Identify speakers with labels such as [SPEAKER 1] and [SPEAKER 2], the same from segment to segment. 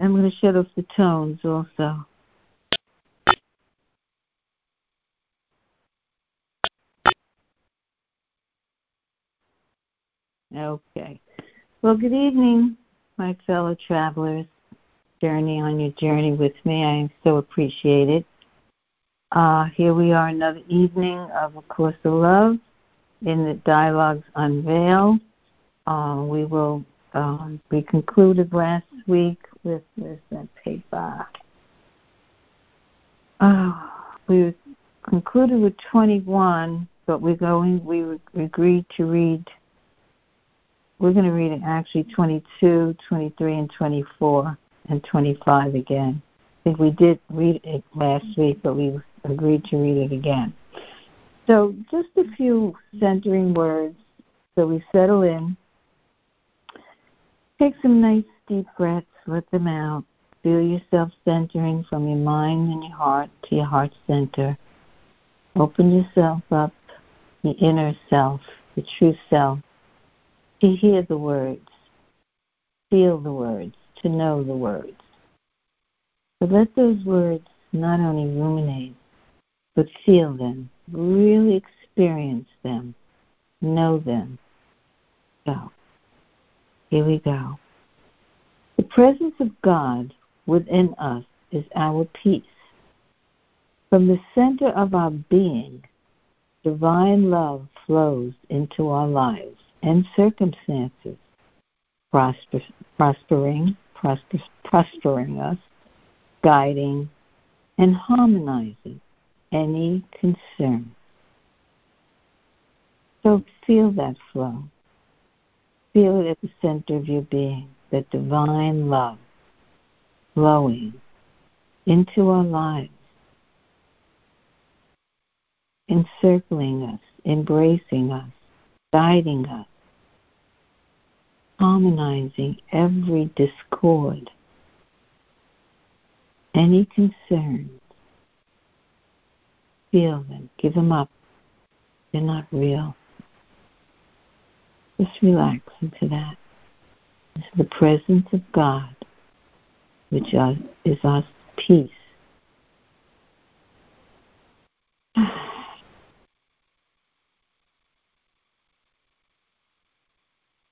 [SPEAKER 1] I'm going to shut off the tones also. Okay. Well, good evening, my fellow travelers. Journey on your journey with me. I am so appreciated. Uh, here we are, another evening of A Course of Love in the Dialogues Unveiled. Uh, we will, um, we concluded last week with, that paper. Uh, we concluded with 21, but we're going, we agreed to read we're going to read actually 22, 23, and 24, and 25 again. I think we did read it last week, but we agreed to read it again. So, just a few centering words so we settle in. Take some nice deep breaths, let them out. Feel yourself centering from your mind and your heart to your heart center. Open yourself up, the inner self, the true self to hear the words, feel the words, to know the words. But let those words not only ruminate, but feel them, really experience them, know them. So, here we go. The presence of God within us is our peace. From the center of our being, divine love flows into our lives and circumstances, prosper, prospering, prosper, prospering us, guiding, and harmonizing any concern. So feel that flow. Feel it at the center of your being, that divine love flowing into our lives, encircling us, embracing us, guiding us, harmonizing every discord, any concerns. Feel them, give them up. They're not real. Just relax into that. Into the presence of God, which is our peace.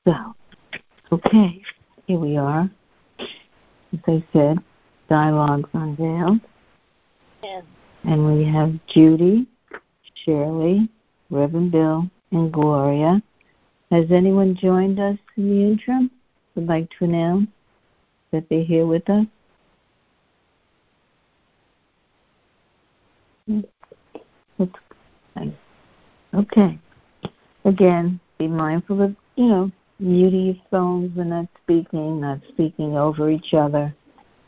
[SPEAKER 1] So, Okay, here we are. As I said, dialogues unveiled. And we have Judy, Shirley, Reverend Bill, and Gloria. Has anyone joined us in the interim? Would like to announce that they're here with us? Okay. Again, be mindful of, you know, muting your phones when not speaking, not speaking over each other,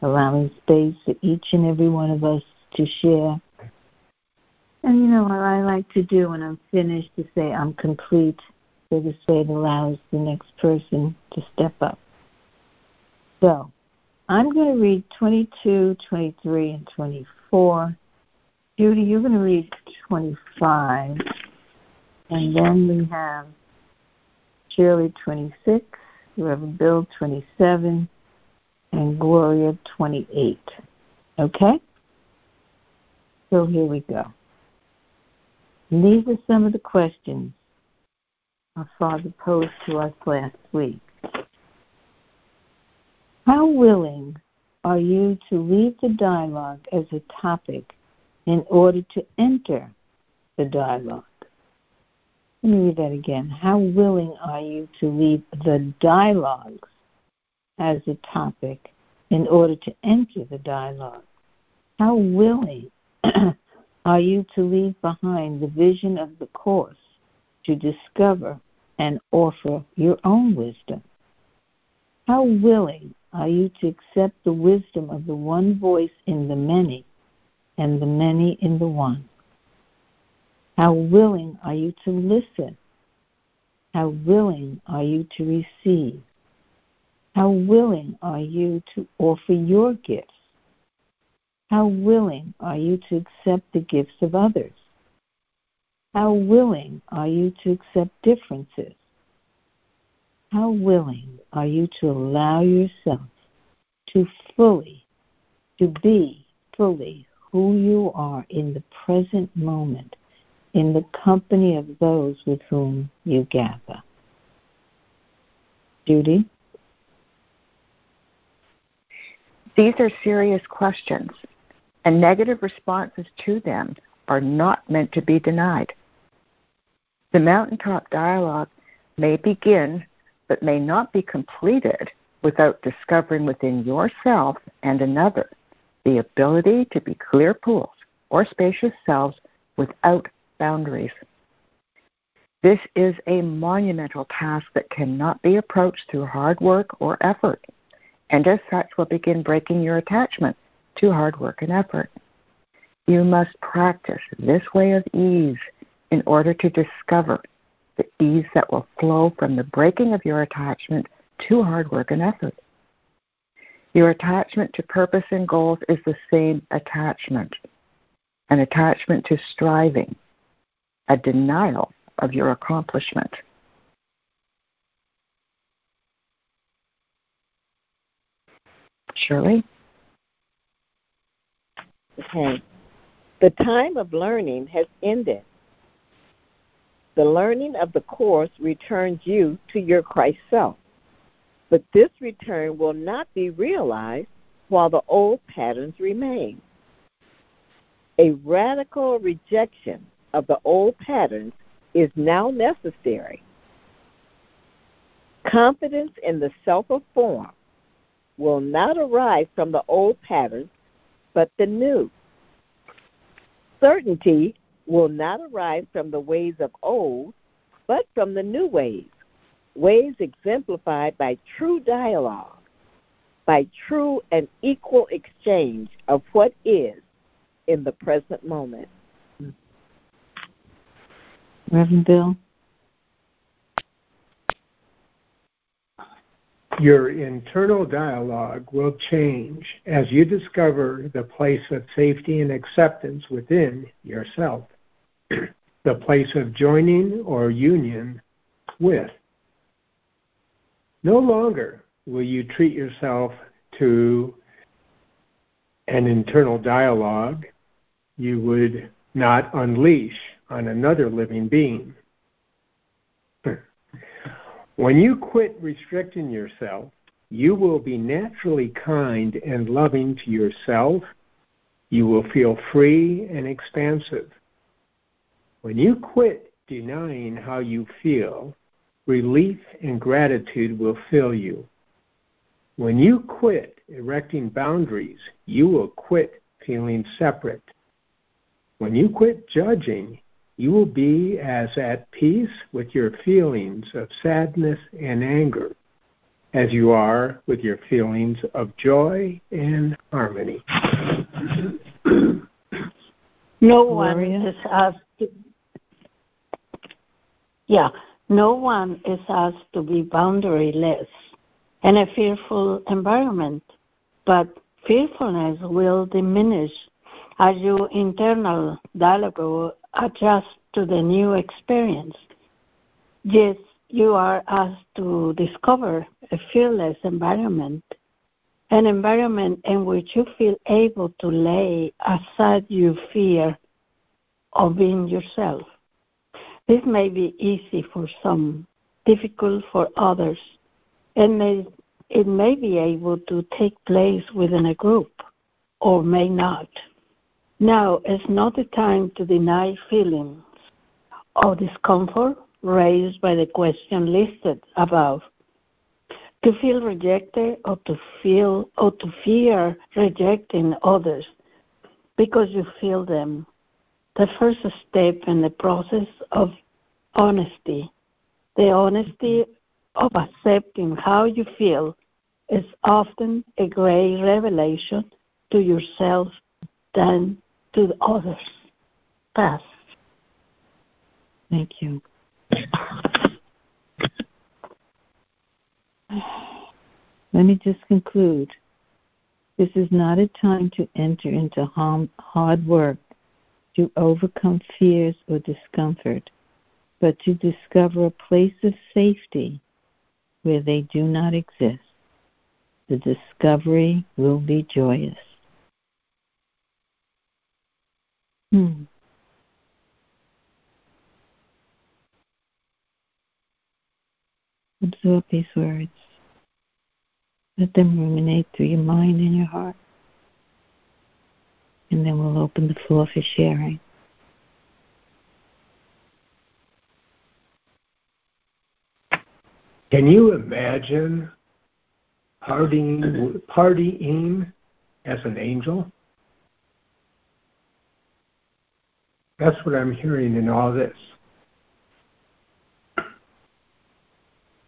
[SPEAKER 1] allowing space for each and every one of us to share. And you know what I like to do when I'm finished to say I'm complete, so this way it allows the next person to step up. So I'm going to read 22, 23, and 24. Judy, you're going to read 25. And then we have Shirley 26, Reverend Bill 27, and Gloria 28. Okay? So here we go. And these are some of the questions our Father posed to us last week. How willing are you to leave the dialogue as a topic in order to enter the dialogue? Let me read that again. How willing are you to leave the dialogues as a topic in order to enter the dialogue? How willing are you to leave behind the vision of the course to discover and offer your own wisdom? How willing are you to accept the wisdom of the one voice in the many and the many in the one? How willing are you to listen? How willing are you to receive? How willing are you to offer your gifts? How willing are you to accept the gifts of others? How willing are you to accept differences? How willing are you to allow yourself to fully, to be fully who you are in the present moment in the company of those with whom you gather. Judy?
[SPEAKER 2] These are serious questions, and negative responses to them are not meant to be denied. The mountaintop dialogue may begin but may not be completed without discovering within yourself and another the ability to be clear pools or spacious selves without boundaries. This is a monumental task that cannot be approached through hard work or effort, and as such will begin breaking your attachment to hard work and effort. You must practice this way of ease in order to discover the ease that will flow from the breaking of your attachment to hard work and effort. Your attachment to purpose and goals is the same attachment an attachment to striving, a denial of your accomplishment. Shirley?
[SPEAKER 3] Okay. The time of learning has ended. The learning of the course returns you to your Christ self. But this return will not be realized while the old patterns remain. A radical rejection of the old patterns is now necessary. Confidence in the self of form will not arise from the old patterns, but the new. Certainty will not arise from the ways of old, but from the new ways, ways exemplified by true dialogue, by true and equal exchange of what is in the present moment.
[SPEAKER 1] Reverend Bill?
[SPEAKER 4] Your internal dialogue will change as you discover the place of safety and acceptance within yourself, the place of joining or union with. No longer will you treat yourself to an internal dialogue you would not unleash on another living being. When you quit restricting yourself, you will be naturally kind and loving to yourself. You will feel free and expansive. When you quit denying how you feel, relief and gratitude will fill you. When you quit erecting boundaries, you will quit feeling separate. When you quit judging, you will be as at peace with your feelings of sadness and anger as you are with your feelings of joy and harmony.
[SPEAKER 5] no one is asked to, yeah, no one is asked to be boundaryless in a fearful environment, but fearfulness will diminish as your internal dialogue will adjust to the new experience. Yes, you are asked to discover a fearless environment, an environment in which you feel able to lay aside your fear of being yourself. This may be easy for some, difficult for others, and may, it may be able to take place within a group or may not. Now is not the time to deny feelings of discomfort raised by the question listed above. To feel rejected or to feel or to fear rejecting others because you feel them. The first step in the process of honesty, the honesty of accepting how you feel is often a great revelation to yourself than to the others. Pass.
[SPEAKER 1] Thank you. Let me just conclude. This is not a time to enter into hard work to overcome fears or discomfort, but to discover a place of safety where they do not exist. the discovery will be joyous. Hmm. Absorb these words. Let them ruminate through your mind and your heart. And then we'll open the floor for sharing.
[SPEAKER 4] Can you imagine partying, partying as an angel? That's what I'm hearing in all this.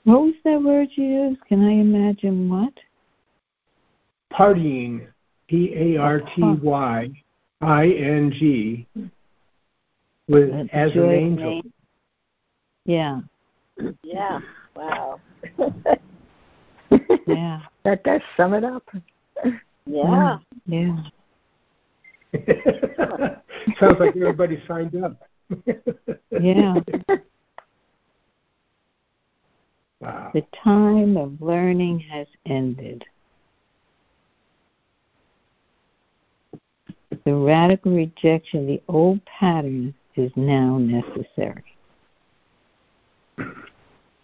[SPEAKER 1] What was that word you used? Can I imagine what?
[SPEAKER 4] Partying, P A R T Y I N G, with as an angel.
[SPEAKER 1] Yeah.
[SPEAKER 3] Yeah. Wow.
[SPEAKER 1] yeah.
[SPEAKER 2] That does sum it up.
[SPEAKER 3] Yeah.
[SPEAKER 1] Yeah.
[SPEAKER 4] Sounds like everybody signed up.
[SPEAKER 1] yeah.
[SPEAKER 4] Wow.
[SPEAKER 1] The time of learning has ended. The radical rejection of the old patterns is now necessary.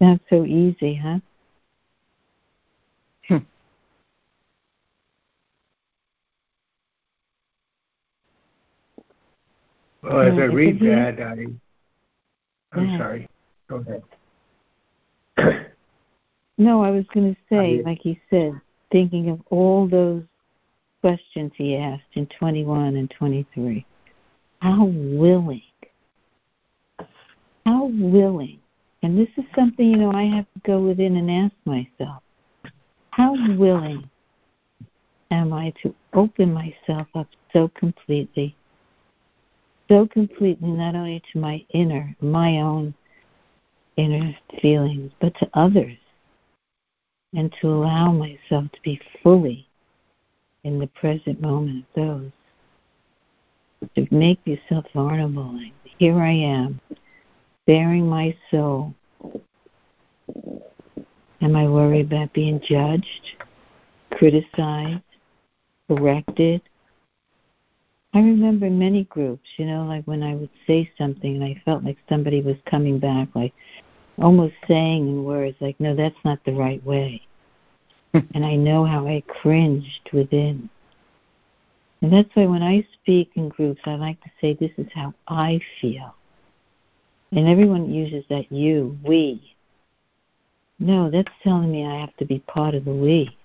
[SPEAKER 1] Not so easy, huh? Hmm.
[SPEAKER 4] Well, as I read that, I, I'm
[SPEAKER 1] Yeah.
[SPEAKER 4] sorry. Go ahead.
[SPEAKER 1] No, I was going to say, like he said, thinking of all those questions he asked in 21 and 23. How willing, how willing, and this is something, you know, I have to go within and ask myself, how willing am I to open myself up so completely, so completely, not only to my inner, my own inner feelings, but to others? and to allow myself to be fully in the present moment of those. To make yourself vulnerable, here I am, baring my soul. Am I worried about being judged, criticized, corrected? I remember many groups, you know, like when I would say something and I felt like somebody was coming back, like, almost saying in words like, no, that's not the right way. and I know how I cringed within. And that's why when I speak in groups, I like to say, this is how I feel. And everyone uses that you, we. No, that's telling me I have to be part of the we.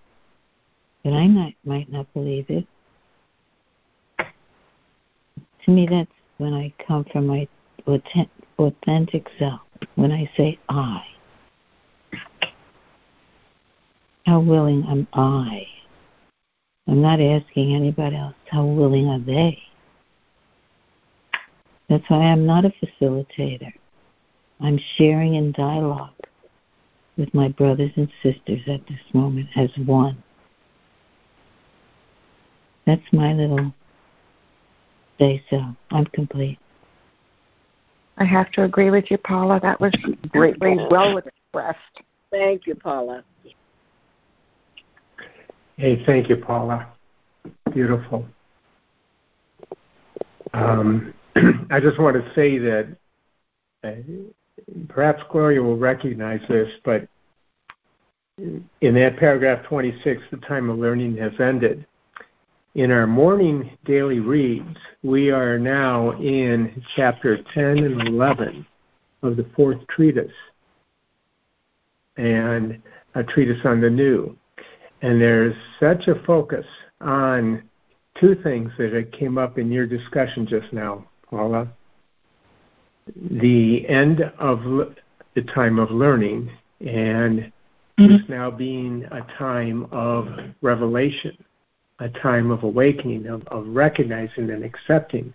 [SPEAKER 1] But I not, might not believe it. To me, that's when I come from my authentic self when I say I. How willing am I? I'm not asking anybody else, how willing are they? That's why I'm not a facilitator. I'm sharing in dialogue with my brothers and sisters at this moment as one. That's my little say so. I'm complete.
[SPEAKER 2] I have to agree with you, Paula. That was greatly well expressed.
[SPEAKER 3] Thank you, Paula.
[SPEAKER 4] Hey, thank you, Paula. Beautiful. Um, I just want to say that uh, perhaps Gloria will recognize this, but in that paragraph 26, the time of learning has ended. In our morning daily reads, we are now in chapter 10 and 11 of the fourth treatise, and a treatise on the new. And there's such a focus on two things that came up in your discussion just now, Paula. The end of the time of learning and this now being a time of revelation, a time of awakening, of, of recognizing and accepting.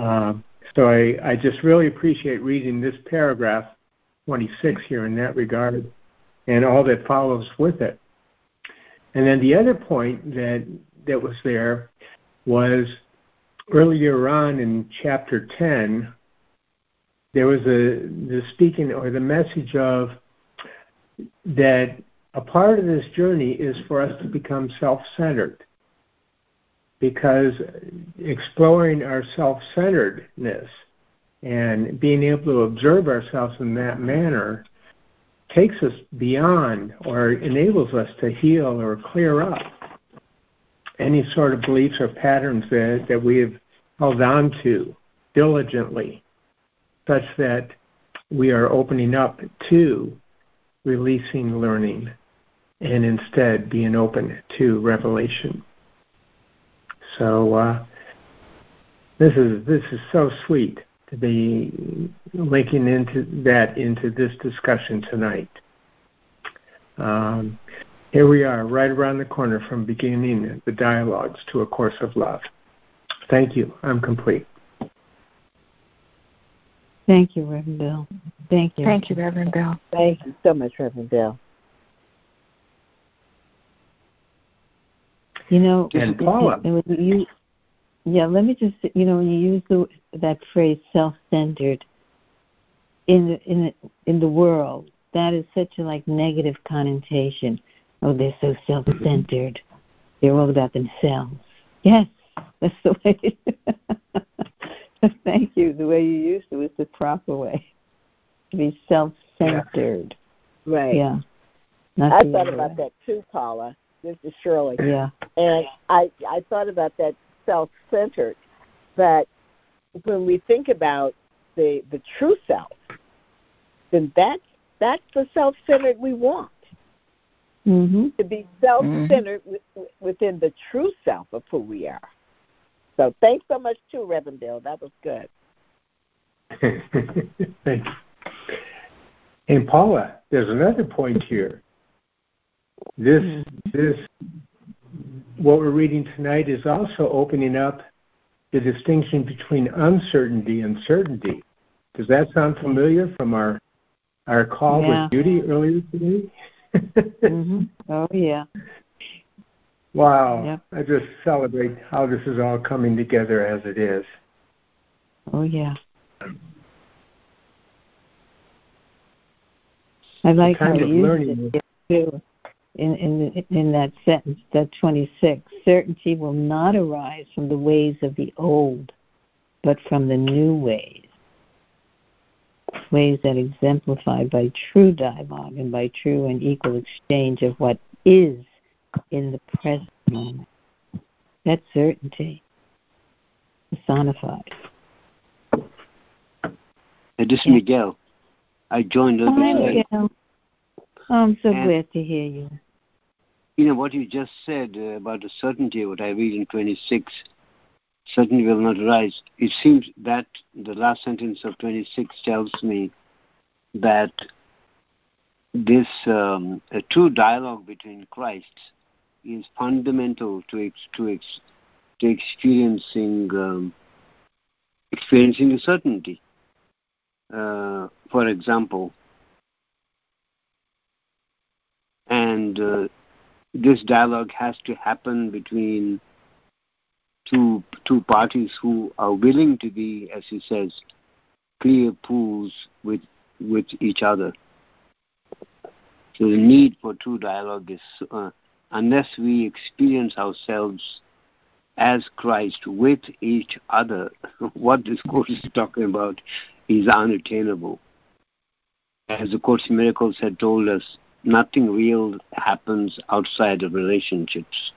[SPEAKER 4] Uh, so I, I just really appreciate reading this paragraph 26 here in that regard and all that follows with it. And then the other point that that was there was earlier on in chapter 10 there was a the speaking or the message of that a part of this journey is for us to become self centered because exploring our self centeredness and being able to observe ourselves in that manner takes us beyond or enables us to heal or clear up any sort of beliefs or patterns that, that we have held on to diligently, such that we are opening up to releasing learning and instead being open to revelation. So uh, this is this is so sweet to be linking into that into this discussion tonight. Um, here we are, right around the corner from beginning the dialogues to A Course of Love. Thank you. I'm complete.
[SPEAKER 1] Thank you, Reverend Bill. Thank you.
[SPEAKER 2] Thank you, Reverend Bill.
[SPEAKER 3] Thank you so much, Reverend Bill.
[SPEAKER 1] You know,
[SPEAKER 4] and Paula.
[SPEAKER 1] You, yeah, let me just, you know, when you use the, that phrase self-centered in the, in the, in the world, that is such a like negative connotation. Oh, they're so self-centered. They're all about themselves. Yes, that's the way. Thank you. The way you used it was the proper way. To be self-centered.
[SPEAKER 3] Right.
[SPEAKER 1] Yeah.
[SPEAKER 3] Not I thought about way. that too, Paula. This is Shirley.
[SPEAKER 1] Yeah.
[SPEAKER 3] And I I thought about that self-centered, but when we think about the the true self, then that's that's the self-centered we want.
[SPEAKER 1] Mm-hmm.
[SPEAKER 3] To be self-centered mm-hmm. within the true self of who we are. So thanks so much too, Reverend Bill. That was good.
[SPEAKER 4] Thank you. And Paula, there's another point here. This mm-hmm. this what we're reading tonight is also opening up the distinction between uncertainty and certainty. Does that sound familiar from our our call
[SPEAKER 1] yeah.
[SPEAKER 4] with Judy earlier today?
[SPEAKER 1] mm-hmm. Oh yeah.
[SPEAKER 4] Wow.
[SPEAKER 1] Yep.
[SPEAKER 4] I just celebrate how this is all coming together as it is.
[SPEAKER 1] Oh yeah. I like how you used it too in, in, in that sentence, that 26. Certainty will not arise from the ways of the old, but from the new ways. Ways that exemplified by true dialogue and by true and equal exchange of what is in the present moment. That's certainty personified.
[SPEAKER 6] This is Miguel. I joined us.
[SPEAKER 1] Hi, Miguel. Oh, I'm so and, glad to hear you.
[SPEAKER 6] You know what you just said uh, about the certainty, what I read in 26, certainty will not arise. It seems that the last sentence of 26 tells me that this um, true dialogue between Christ is fundamental to ex- to, ex- to experiencing um, experiencing the certainty. Uh, for example, and uh, this dialogue has to happen between two two parties who are willing to be, as he says, clear pools with with each other. So the need for true dialogue is uh, unless we experience ourselves as Christ with each other, what this course is talking about is unattainable. As the Course in Miracles had told us, nothing real happens outside of relationships.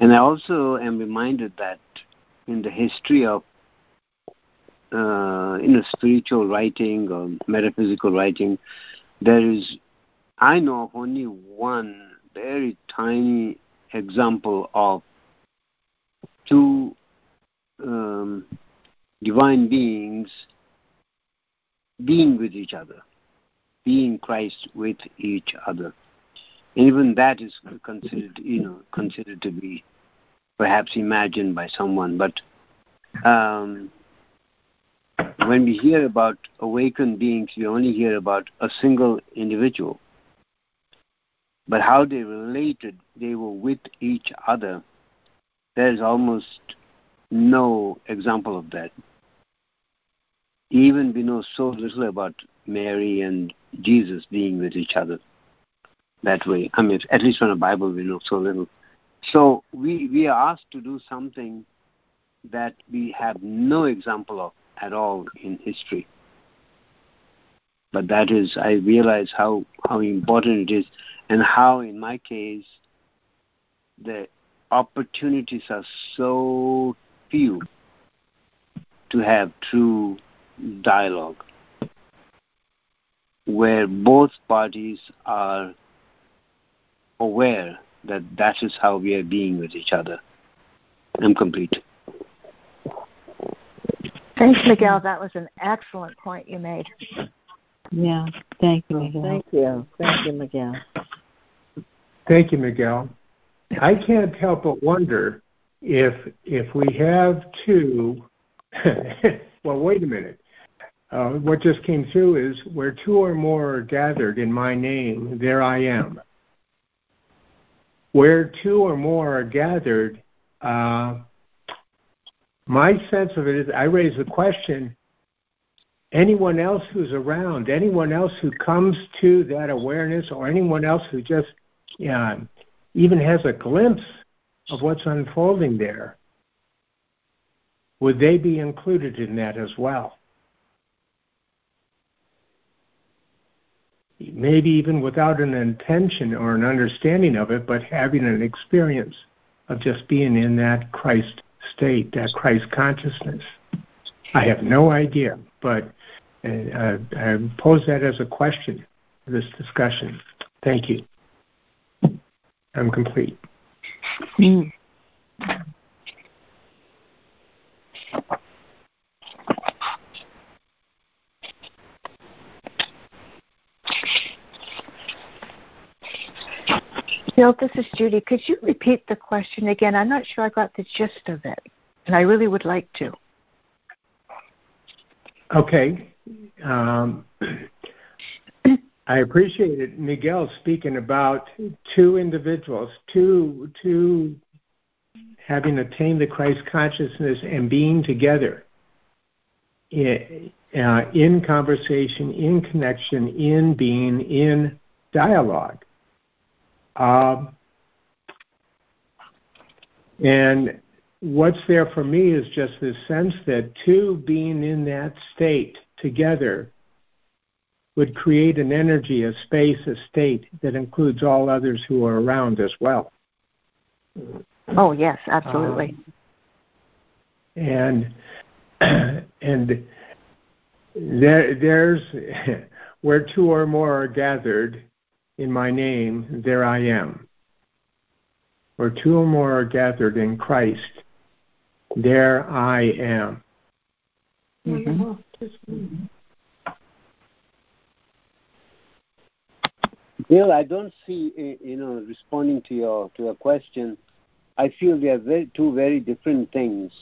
[SPEAKER 6] And I also am reminded that in the history of uh, in a spiritual writing or metaphysical writing, there is I know of only one very tiny example of two um, divine beings being with each other, being Christ with each other. Even that is considered, you know, considered to be perhaps imagined by someone. But um, when we hear about awakened beings, we only hear about a single individual. But how they related, they were with each other. There's almost no example of that. Even we know so little about Mary and Jesus being with each other. that way. I mean, at least from the Bible, we know so little. So we we are asked to do something that we have no example of at all in history. But that is, I realize how how important it is, and how, in my case, the opportunities are so few to have true dialogue where both parties are aware that that is how we are being with each other. I'm complete.
[SPEAKER 2] Thanks, Miguel. That was an excellent point you made.
[SPEAKER 1] Yeah, thank you, Miguel.
[SPEAKER 3] Thank you. Thank you, Miguel.
[SPEAKER 4] Thank you, Miguel. I can't help but wonder if if we have two. well, wait a minute. Uh, what just came through is where two or more are gathered in my name, there I am. Where two or more are gathered, uh, my sense of it is I raise the question anyone else who's around, anyone else who comes to that awareness, or anyone else who just yeah, even has a glimpse of what's unfolding there, would they be included in that as well? Maybe even without an intention or an understanding of it, but having an experience of just being in that Christ state, that Christ consciousness. I have no idea, but uh, I pose that as a question for this discussion. Thank you. I'm complete. Mm.
[SPEAKER 2] Bill, this is Judy. Could you repeat the question again? I'm not sure I got the gist of it, and I really would like to.
[SPEAKER 4] Okay. Um, I appreciated Miguel speaking about two individuals, two two having attained the Christ consciousness and being together in, uh, in conversation, in connection, in being, in dialogue. Um, and what's there for me is just this sense that two being in that state together would create an energy, a space, a state that includes all others who are around as well.
[SPEAKER 2] Oh yes, absolutely. Um,
[SPEAKER 4] and and there there's where two or more are gathered in my name, there I am. Where two or more are gathered in Christ, there I am. Mm-hmm.
[SPEAKER 6] Bill, I don't see, eh, you know, responding to your to your question. I feel they are very, two very different things.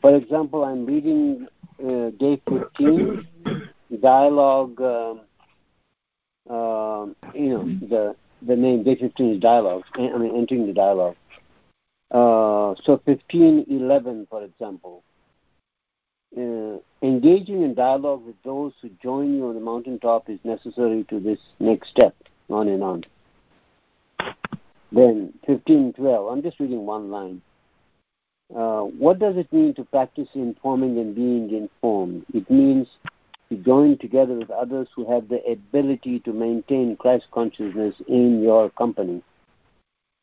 [SPEAKER 6] For example, I'm reading uh, day 15, dialogue. Um, uh, you know, the the name day 15 is dialogue. I mean, entering the dialogue. Uh, so 1511, for example, uh, engaging in dialogue with those who join you on the mountaintop is necessary to this next step on and on. Then 1512, I'm just reading one line. Uh, what does it mean to practice informing and being informed? It means to join together with others who have the ability to maintain Christ consciousness in your company.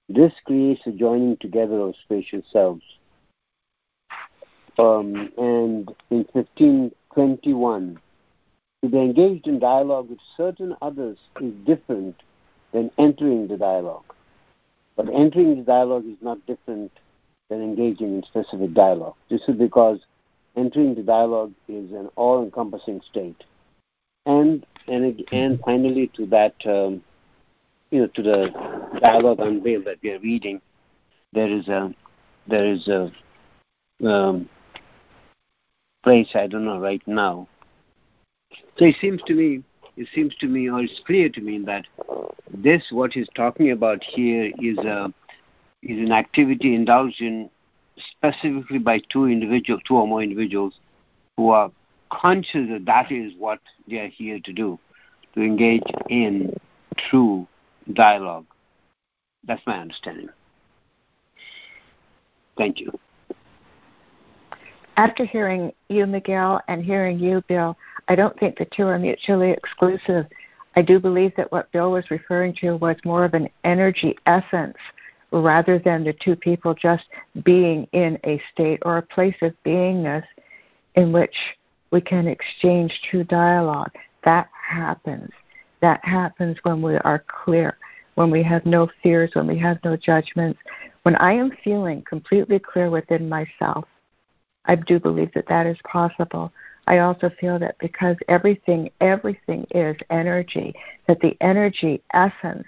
[SPEAKER 6] This creates a joining together of spatial selves. Um, and in 1521, to be engaged in dialogue with certain others is different than entering the dialogue. But entering the dialogue is not different than engaging in specific dialogue. This is because entering the dialogue is an all-encompassing state. And and and finally, to that, um, you know, to the dialogue unveiled that we are reading, there is a there is a um, place I don't know right now so it seems to me, it seems to me, or it's clear to me that this, what he's talking about here, is a is an activity indulged in specifically by two individuals, two or more individuals, who are conscious that that is what they are here to do, to engage in true dialogue. That's my understanding. Thank you.
[SPEAKER 2] After hearing you, Miguel, and hearing you, Bill, I don't think the two are mutually exclusive. I do believe that what Bill was referring to was more of an energy essence rather than the two people just being in a state or a place of beingness in which we can exchange true dialogue. That happens. That happens when we are clear, when we have no fears, when we have no judgments. When I am feeling completely clear within myself, I do believe that that is possible. I also feel that because everything, everything is energy, that the energy essence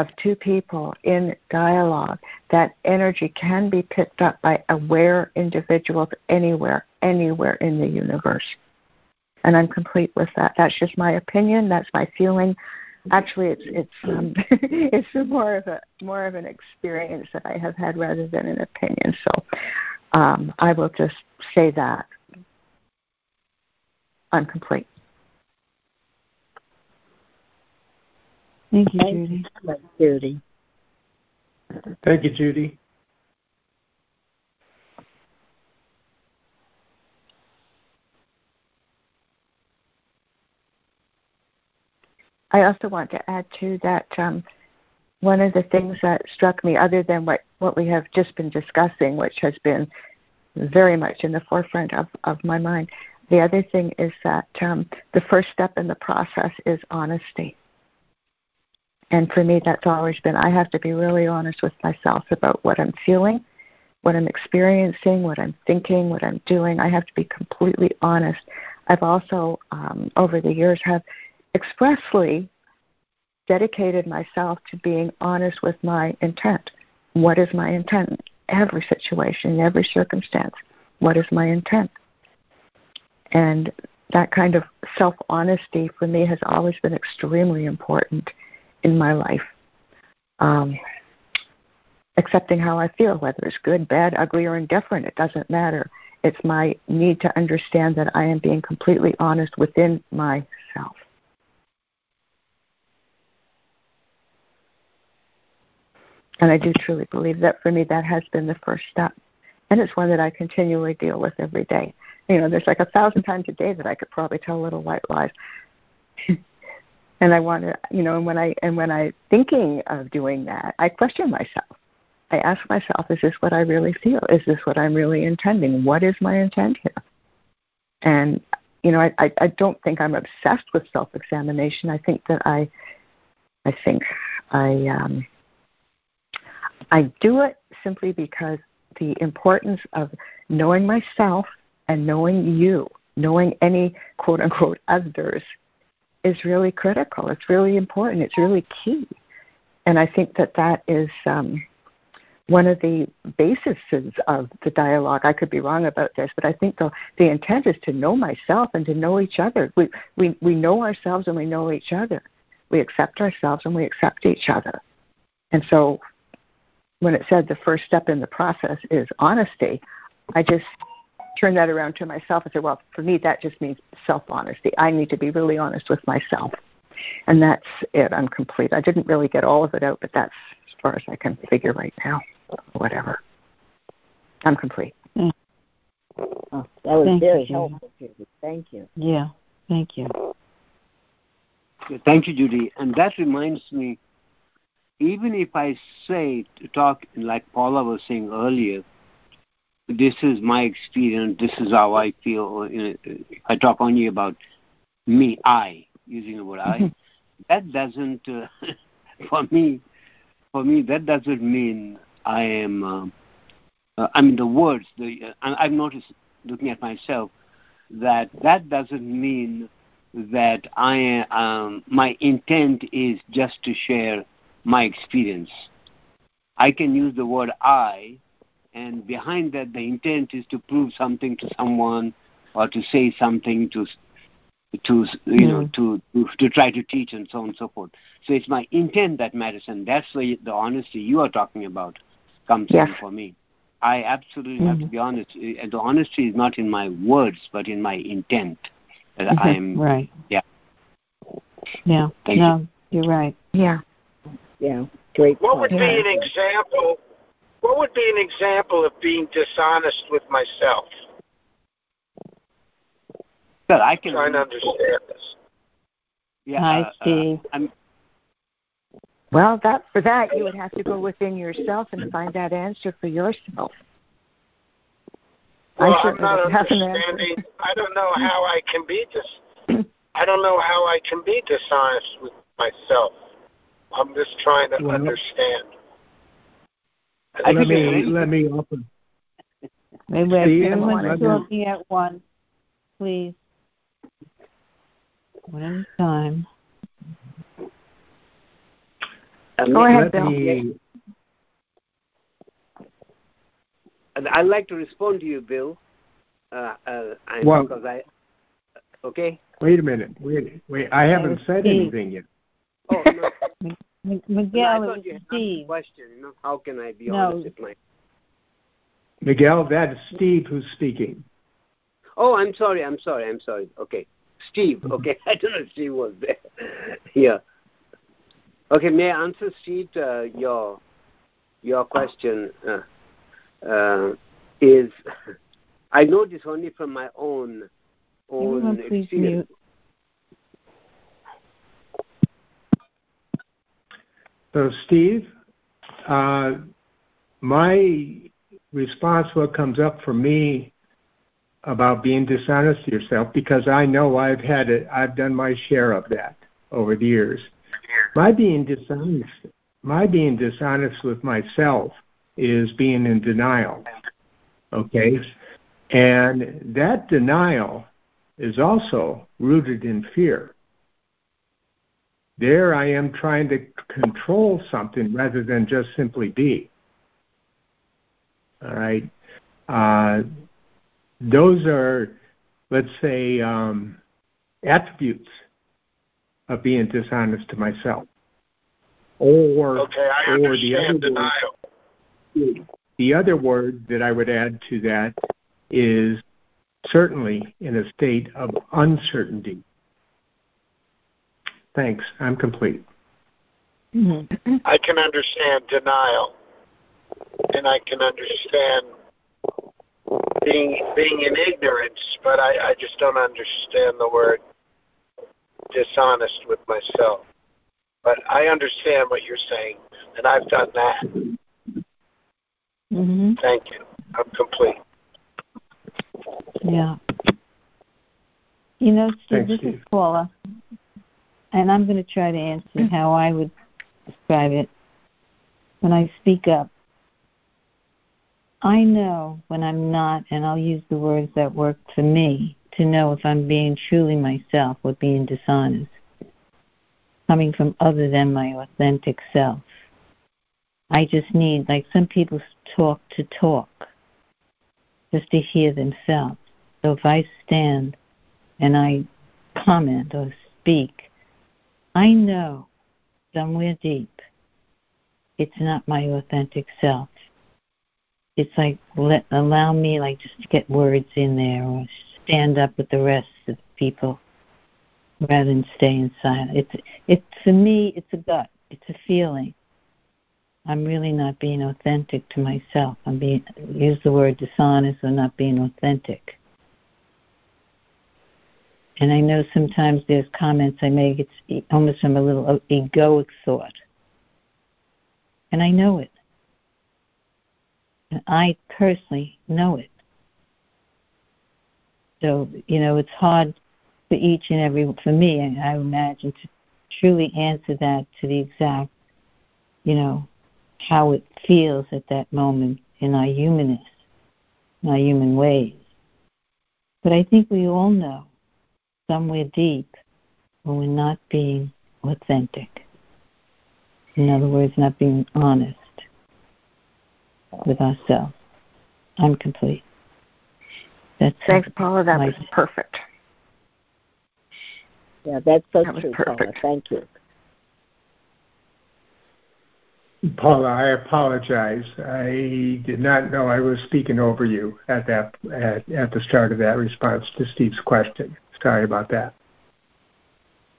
[SPEAKER 2] of two people in dialogue, that energy can be picked up by aware individuals anywhere, anywhere in the universe. And I'm complete with that. That's just my opinion. That's my feeling. Actually, it's it's um, it's more of a more of an experience that I have had rather than an opinion. So um, I will just say that I'm complete.
[SPEAKER 1] Thank you, Judy.
[SPEAKER 3] Thank you, Judy.
[SPEAKER 4] Thank you, Judy.
[SPEAKER 2] I also want to add to that um, one of the things that struck me, other than what, what we have just been discussing, which has been very much in the forefront of, of my mind, the other thing is that um, the first step in the process is honesty. And for me, that's always been I have to be really honest with myself about what I'm feeling, what I'm experiencing, what I'm thinking, what I'm doing. I have to be completely honest. I've also, um, over the years, have expressly dedicated myself to being honest with my intent. What is my intent in every situation, in every circumstance? What is my intent? And that kind of self honesty for me has always been extremely important in my life. Um, accepting how I feel, whether it's good, bad, ugly, or indifferent, it doesn't matter. It's my need to understand that I am being completely honest within myself. And I do truly believe that for me, that has been the first step. And it's one that I continually deal with every day. You know, there's like a thousand times a day that I could probably tell little white lies. and I want to, you know, and when I and when I thinking of doing that, I question myself. I ask myself, is this what I really feel? Is this what I'm really intending? What is my intent here? And you know, I, I, I don't think I'm obsessed with self-examination. I think that I, I think I, um, I do it simply because the importance of knowing myself and knowing you, knowing any quote unquote others, is really critical. It's really important. It's really key. And I think that that is um, one of the bases of the dialogue. I could be wrong about this, but I think the, the intent is to know myself and to know each other. We, we, we know ourselves and we know each other. We accept ourselves and we accept each other. And so when it said the first step in the process is honesty, I just turn that around to myself and say, well, for me, that just means self honesty. I need to be really honest with myself. And that's it. I'm complete. I didn't really get all of it out, but that's as far as I can figure right now. Whatever. I'm complete. Mm.
[SPEAKER 3] Oh, that was Thank very you, helpful, Judy. Thank you.
[SPEAKER 1] Yeah. Thank you.
[SPEAKER 6] Thank you, Judy. And that reminds me, even if I say to talk like Paula was saying earlier, this is my experience, this is how I feel. I talk only about me, I, using the word I. Mm-hmm. That doesn't, uh, for me, for me, that doesn't mean I am. Uh, uh, I mean, the words. The uh, I've noticed looking at myself that that doesn't mean that I um, my intent is just to share my experience. I can use the word I and behind that the intent is to prove something to someone or to say something to to you mm. know to, to to try to teach and so on and so forth so it's my intent that matters and that's where the honesty you are talking about comes yes. in for me i absolutely mm-hmm. have to mm-hmm. be honest the honesty is not in my words but in my intent that
[SPEAKER 1] mm-hmm.
[SPEAKER 6] i'm
[SPEAKER 1] right
[SPEAKER 6] yeah
[SPEAKER 1] yeah
[SPEAKER 6] Thank
[SPEAKER 1] no you. you're right
[SPEAKER 2] yeah
[SPEAKER 3] Yeah, great.
[SPEAKER 7] What would be an example? What would be an example of being dishonest with myself?
[SPEAKER 6] Sir, I can
[SPEAKER 7] trying to understand this.
[SPEAKER 6] Yeah,
[SPEAKER 5] Hi,
[SPEAKER 6] uh, uh, I'm,
[SPEAKER 2] Well, that for that you would have to go within yourself and find that answer for yourself. I
[SPEAKER 7] Well, I'm
[SPEAKER 2] certainly
[SPEAKER 7] not
[SPEAKER 2] don't have an answer.
[SPEAKER 7] understanding. I don't know how I can be dis. I don't know how I can be dishonest with myself. I'm just trying to
[SPEAKER 4] Well-
[SPEAKER 7] understand.
[SPEAKER 6] I
[SPEAKER 4] let me let me open.
[SPEAKER 1] Wait, wait,
[SPEAKER 4] Steve,
[SPEAKER 1] everyone's
[SPEAKER 4] let me-
[SPEAKER 1] talking at once, please. One at a time.
[SPEAKER 2] Go ahead,
[SPEAKER 4] let
[SPEAKER 2] Bill.
[SPEAKER 4] me
[SPEAKER 6] I'd like to respond to you, Bill. Uh, uh, I,
[SPEAKER 4] Well-
[SPEAKER 6] because I. Okay.
[SPEAKER 4] wait a minute. Wait, wait. I haven't said anything yet.
[SPEAKER 6] Oh no,
[SPEAKER 1] M-
[SPEAKER 6] no, I
[SPEAKER 1] Miguel, it was
[SPEAKER 6] you had asked a
[SPEAKER 1] Steve.
[SPEAKER 6] question. You how can I be
[SPEAKER 1] No.
[SPEAKER 6] honest with my?
[SPEAKER 4] Miguel, that is Steve who's speaking.
[SPEAKER 6] Oh, I'm sorry. I'm sorry. I'm sorry. Okay, Steve. Okay, I don't know if Steve was there. yeah. Okay, may I answer, Steve? Uh, your your question uh, uh, is I know this only from my own own
[SPEAKER 1] please
[SPEAKER 6] experience.
[SPEAKER 4] So, Steve, uh, my response, what comes up for me about being dishonest to yourself, because I know I've had it, I've done my share of that over the years. My being dishonest, my being dishonest with myself is being in denial. Okay, and that denial is also rooted in fear there I am trying to control something rather than just simply be. All right. Uh, those are, let's say, um, attributes of being dishonest to myself. Or,
[SPEAKER 7] Okay, I
[SPEAKER 4] or the other
[SPEAKER 7] denial.
[SPEAKER 4] word, the other word that I would add to that is certainly in a state of uncertainty. Thanks. I'm complete.
[SPEAKER 1] Mhm.
[SPEAKER 7] I can understand denial, and I can understand being being in ignorance, but I, I just don't understand the word dishonest with myself. But I understand what you're saying, and I've done that.
[SPEAKER 1] Mhm.
[SPEAKER 7] Thank you. I'm complete.
[SPEAKER 1] Yeah. You know, Steve,
[SPEAKER 4] Thanks,
[SPEAKER 1] this
[SPEAKER 4] Steve.
[SPEAKER 1] is Paula, and I'm going to try to answer mm. how I would describe it when I speak up. I know when I'm not, and I'll use the words that work for me to know if I'm being truly myself or being dishonest, coming from other than my authentic self. I just need, like some people talk to talk, just to hear themselves. So if I stand and I comment or speak, I know somewhere deep it's not my authentic self. It's like let allow me like just to get words in there or stand up with the rest of the people rather than stay in silence. It's it's for me it's a gut. It's a feeling. I'm really not being authentic to myself. I'm being use the word dishonest or not being authentic. And I know sometimes there's comments I make, it's almost from a little egoic thought. And I know it. And I personally know it. So, you know, it's hard for each and every, for me, I imagine, to truly answer that to the exact, you know, how it feels at that moment in our humanness, in our human ways. But I think we all know somewhere deep when we're not being authentic. In other words, not being honest with ourselves. I'm complete. That's
[SPEAKER 2] Thanks, Paula. That was perfect.
[SPEAKER 3] Yeah, that's so
[SPEAKER 2] That
[SPEAKER 3] true, Paula. Thank you.
[SPEAKER 4] Paula, I apologize. I did not know I was speaking over you at that at, at the start of that response to Steve's question. Sorry about that.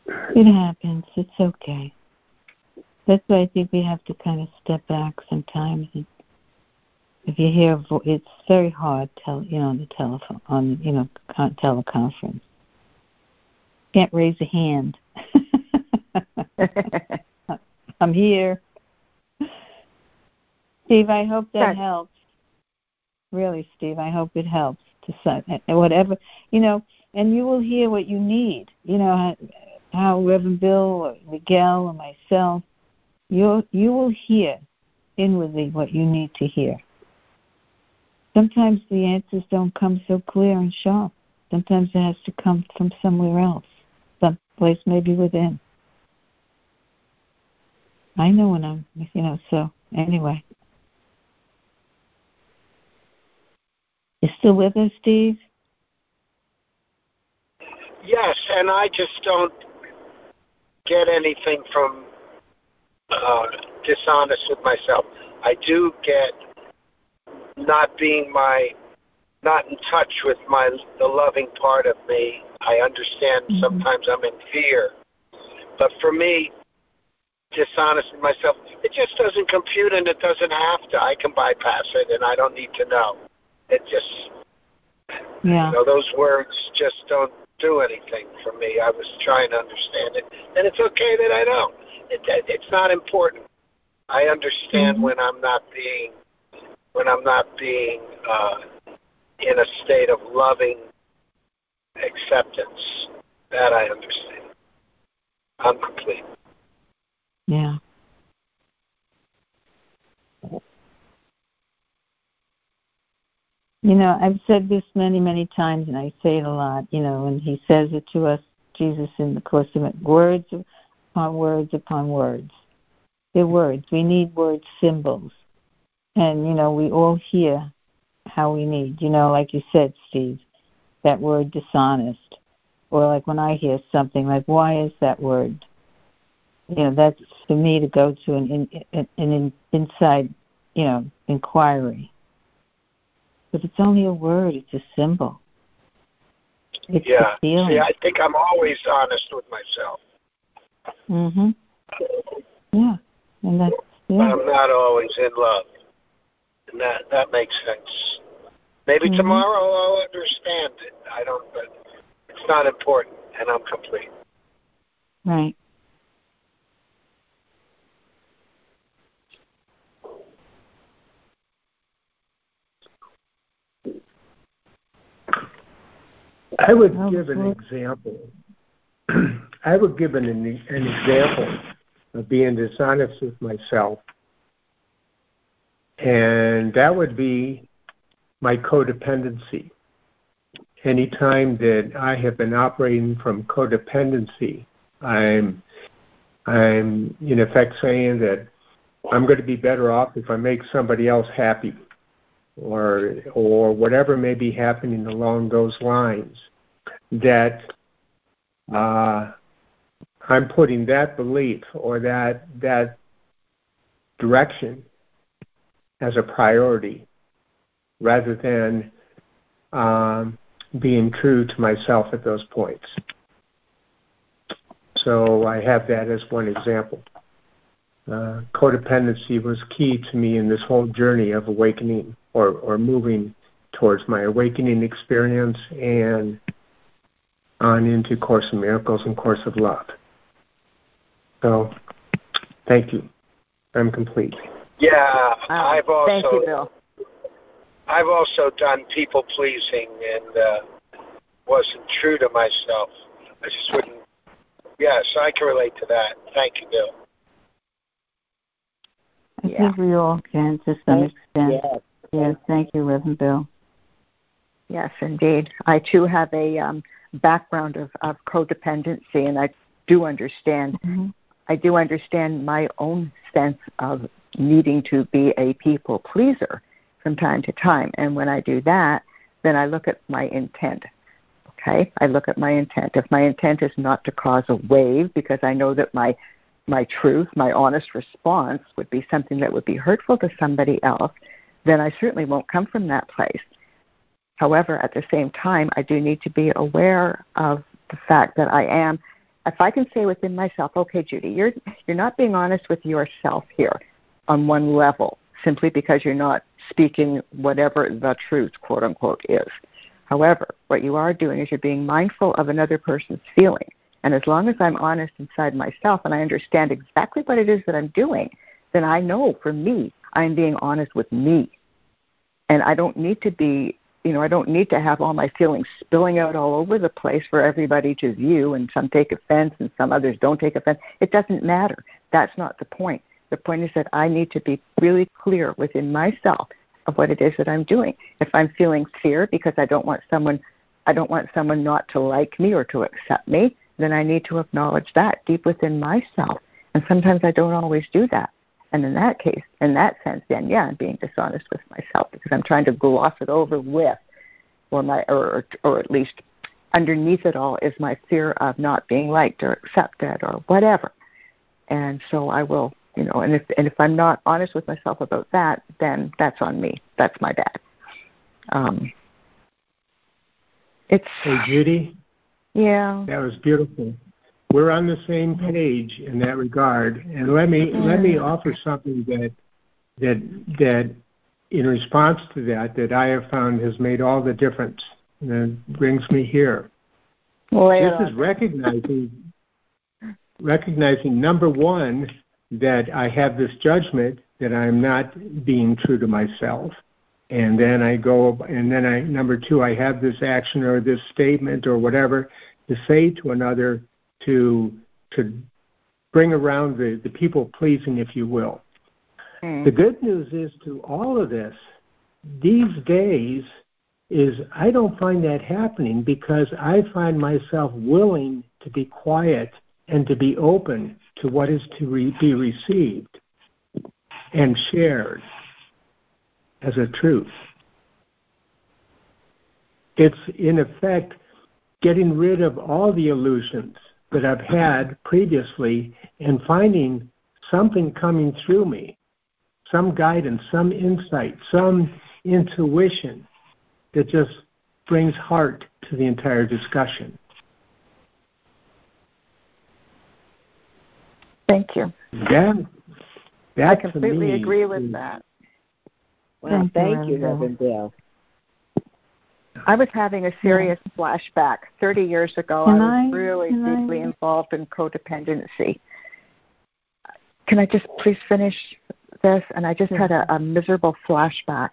[SPEAKER 1] It happens. It's okay. That's why I think we have to kind of step back sometimes. And if you hear, vo- it's very hard, tel- you know, on the telephone, on you know, con- teleconference. Can't raise a hand. I'm here. Steve, I hope that
[SPEAKER 2] Right.
[SPEAKER 1] helps. Really, Steve, I hope it helps to say and whatever you know, and you will hear what you need. You know how, Reverend Bill or Miguel or myself, you you will hear inwardly what you need to hear. Sometimes the answers don't come so clear and sharp. Sometimes it has to come from somewhere else, some someplace maybe within. I know when I'm, you know. So anyway, you still with us, Steve?
[SPEAKER 7] Yes, and I just don't get anything from uh, dishonest with myself. I do get not being my, not in touch with my the loving part of me. I understand
[SPEAKER 1] Mhm.
[SPEAKER 7] sometimes I'm in fear, but for me, dishonest with myself, it just doesn't compute and it doesn't have to. I can bypass it and I don't need to know. It just
[SPEAKER 1] Yeah.
[SPEAKER 7] you know, those words just don't do anything for me. I was trying to understand it, and it's okay that I don't. It, it, it's not important. I understand
[SPEAKER 1] Mhm.
[SPEAKER 7] when I'm not being when I'm not being uh, in a state of loving acceptance. That I understand. I'm complete.
[SPEAKER 1] Yeah. You know, I've said this many, many times, and I say it a lot. You know, and He says it to us, Jesus, in the course of it, words upon words upon words. They're words. We need word symbols, and you know, we all hear how we need. You know, like you said, Steve, that word dishonest, or like when I hear something like, "Why is that word?" you know that's for me to go to an in, an, an inside you know inquiry but it's only a word it's a symbol it's
[SPEAKER 7] yeah. See, I think I'm always honest with myself,
[SPEAKER 1] mhm yeah and that's
[SPEAKER 7] but
[SPEAKER 1] yeah
[SPEAKER 7] I'm not always in love, and that that makes sense. Maybe
[SPEAKER 1] Mhm.
[SPEAKER 7] tomorrow I'll understand it. I don't, but it's not important, and I'm complete.
[SPEAKER 1] right
[SPEAKER 4] I would
[SPEAKER 1] Oh,
[SPEAKER 4] give an example. I would give an, an example of being dishonest with myself. And that would be my codependency. Anytime that I have been operating from codependency, I'm I'm in effect saying that I'm going to be better off if I make somebody else happy or or whatever may be happening along those lines that uh, I'm putting that belief or that that direction as a priority rather than um, being true to myself at those points. So I have that as one example. Uh, codependency was key to me in this whole journey of awakening or, or moving towards my awakening experience and on into Course of Miracles and Course of Love. So, thank you. I'm complete.
[SPEAKER 7] Yeah, I've also
[SPEAKER 2] thank you, Bill.
[SPEAKER 7] I've also done people pleasing and uh, wasn't true to myself. I just wouldn't. Yeah, so I can relate to that. Thank you, Bill.
[SPEAKER 1] I
[SPEAKER 2] Yeah.
[SPEAKER 1] think we all can to some
[SPEAKER 3] Yes.
[SPEAKER 1] extent
[SPEAKER 3] Yes.
[SPEAKER 1] yes thank you Reverend Bill
[SPEAKER 2] Yes, indeed. I too have a um, background of, of codependency, and I do understand.
[SPEAKER 1] Mhm.
[SPEAKER 2] I do understand my own sense of needing to be a people pleaser from time to time. And when I do that, then I look at my intent. Okay, I look at my intent. If my intent is not to cause a wave, because I know that my my truth, my honest response would be something that would be hurtful to somebody else, then I certainly won't come from that place. However, at the same time, I do need to be aware of the fact that I am if I can say within myself, okay, Judy, you're you're not being honest with yourself here on one level simply because you're not speaking whatever the truth, quote unquote, is. However, what you are doing is you're being mindful of another person's feeling. And as long as I'm honest inside myself and I understand exactly what it is that I'm doing, then I know for me, I'm being honest with me. And I don't need to be, you know, I don't need to have all my feelings spilling out all over the place for everybody to view and some take offense and some others don't take offense. It doesn't matter. That's not the point. The point is that I need to be really clear within myself of what it is that I'm doing. If I'm feeling fear because I don't want someone I don't want someone not to like me or to accept me, then I need to acknowledge that deep within myself. And sometimes I don't always do that. And in that case, in that sense, then yeah, I'm being dishonest with myself because I'm trying to gloss it over with, or my, or or at least underneath it all is my fear of not being liked or accepted or whatever. And so I will you know and if and if i'm not honest with myself about that then that's on me. That's my bad. Um it's
[SPEAKER 4] hey judy.
[SPEAKER 2] Yeah.
[SPEAKER 4] That was beautiful we're on the same page in that regard. And let me let me mm-hmm. offer something that that that in response to that that i have found has made all the difference and brings me here.
[SPEAKER 2] Well,
[SPEAKER 4] this is recognizing recognizing number one that I have this judgment that I'm not being true to myself. And then I go, and then I, number two, I have this action or this statement or whatever to say to another to, to bring around the, the people pleasing, if you will.
[SPEAKER 2] Mm.
[SPEAKER 4] The good news is to all of this, these days, is I don't find that happening because I find myself willing to be quiet and to be open to what is to re- be received and shared as a truth. It's, in effect, getting rid of all the illusions that I've had previously and finding something coming through me, some guidance, some insight, some intuition that just brings heart to the entire discussion.
[SPEAKER 2] Thank you.
[SPEAKER 4] Yeah. That
[SPEAKER 2] I completely agree with that.
[SPEAKER 3] Well, thank, thank you, Reverend Bill.
[SPEAKER 2] I was having a serious yeah. flashback. 30 years ago,
[SPEAKER 1] can
[SPEAKER 2] I was
[SPEAKER 1] I,
[SPEAKER 2] really deeply I... involved in codependency. Can I just please finish this? And I just had a, a miserable flashback.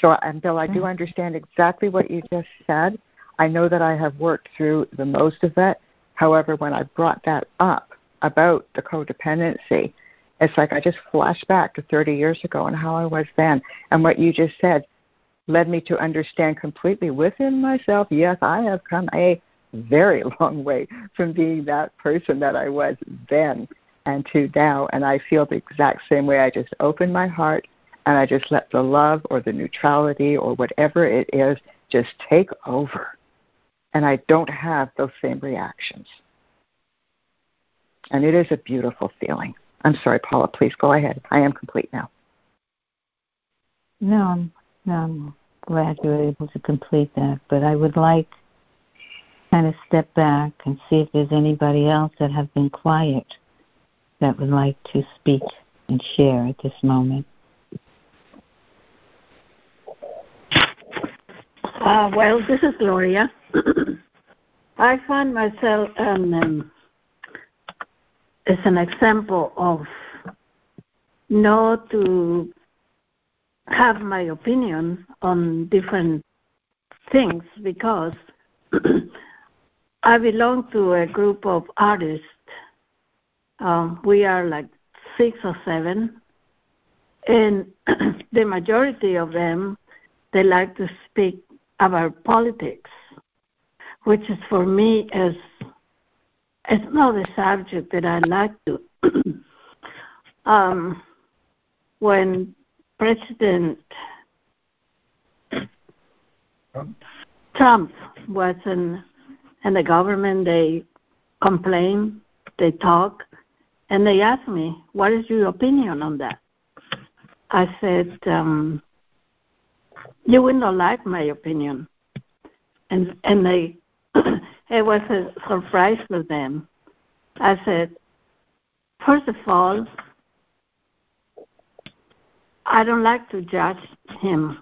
[SPEAKER 2] So, and Bill, I do understand exactly what you just said. I know that I have worked through the most of it. However, when I brought that up, about the codependency. It's like I just flashed back to 30 years ago and how I was then. And what you just said led me to understand completely within myself yes, I have come a very long way from being that person that I was then and to now. And I feel the exact same way. I just open my heart and I just let the love or the neutrality or whatever it is just take over. And I don't have those same reactions. And it is a beautiful feeling. I'm sorry, Paula, please go ahead. I am complete now.
[SPEAKER 1] No, I'm, no, glad you were able to complete that. But I would like kind of step back and see if there's anybody else that have been quiet that would like to speak and share at this moment.
[SPEAKER 5] Uh, well, this is Gloria. I find myself um, is an example of not to have my opinion on different things because I belong to a group of artists. Um, we are like six or seven, and the majority of them they like to speak about politics, which is for me as it's not a subject that I like to. um, when President Trump. Was in, in the government, they complain, they talk, and they asked me, "What is your opinion on that?" I said, um, "You will not like my opinion," and and they it was a surprise for them. I said, first of all, I don't like to judge him.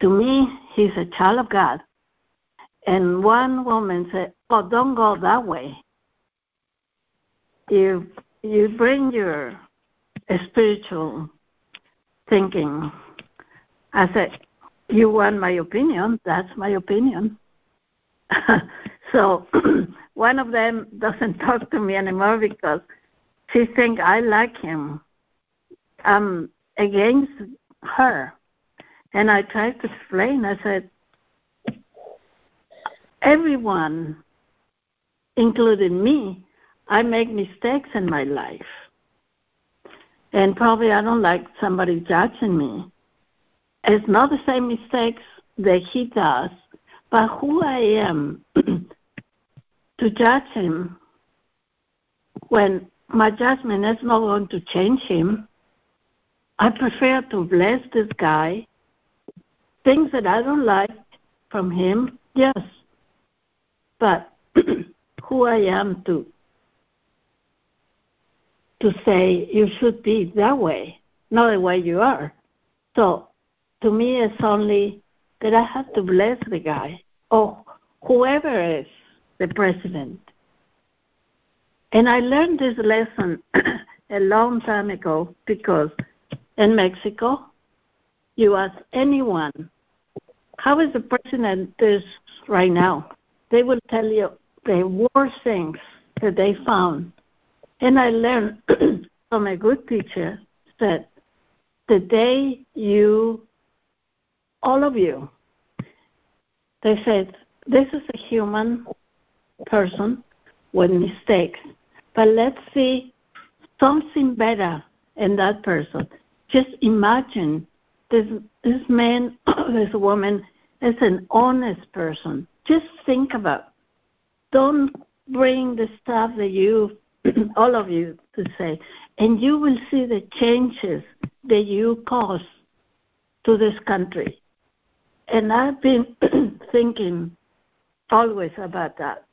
[SPEAKER 5] To me, he's a child of God. And one woman said, Oh, don't go that way. You you bring your spiritual thinking. I said, You want my opinion? That's my opinion. so one of them doesn't talk to me anymore because she thinks I like him. I'm against her. And I tried to explain. I said, everyone, including me, I make mistakes in my life. And probably I don't like somebody judging me. It's not the same mistakes that he does, but who I am to judge him when my judgment is not going to change him. I prefer to bless this guy. Things that I don't like from him, yes. But who I am to to say you should be that way, not the way you are. So to me it's only that I have to bless the guy or whoever is the president. And I learned this lesson a long time ago because in Mexico, you ask anyone, how is the president this right now? They will tell you the worst things that they found. And I learned from a good teacher that the day you, all of you, they said, this is a human person with mistakes, but let's see something better in that person. Just imagine this this man, this woman is an honest person. Just think about. Don't bring the stuff that you, all of you, to say, and you will see the changes that you cause to this country. And I've been thinking always about that.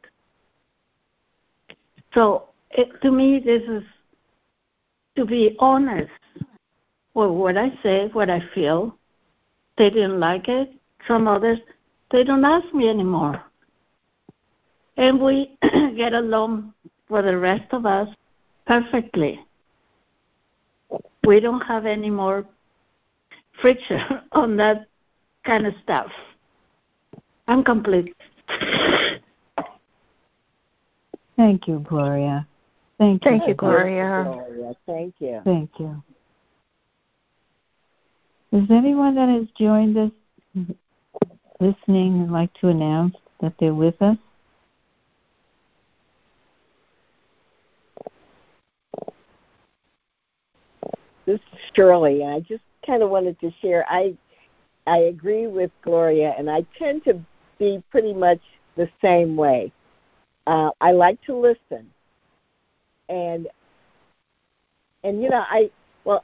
[SPEAKER 5] So it, to me, this is to be honest well, what I say, what I feel. They didn't like it. Some others, they don't ask me anymore. And we get along for the rest of us perfectly. We don't have any more friction on that kind of stuff. I'm complete.
[SPEAKER 1] Thank you, Gloria. Thank
[SPEAKER 2] you. Thank you, Gloria.
[SPEAKER 3] Gloria. Thank you.
[SPEAKER 1] Thank you. Is anyone that has joined us listening and like to announce that they're with us?
[SPEAKER 3] This is Shirley, I just kind of wanted to share. I I agree with Gloria, and I tend to be pretty much the same way. Uh, I like to listen, and and you know I well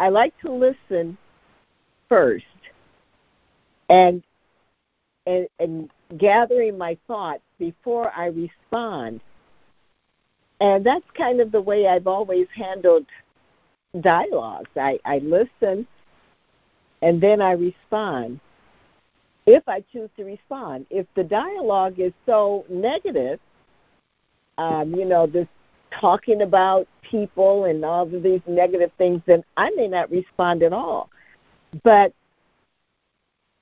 [SPEAKER 3] I like to listen first and and, and gathering my thoughts before I respond. And that's kind of the way I've always handled dialogues. I, I listen and then I respond if I choose to respond. If the dialogue is so negative, um, you know, this talking about people and all of these negative things, then I may not respond at all. But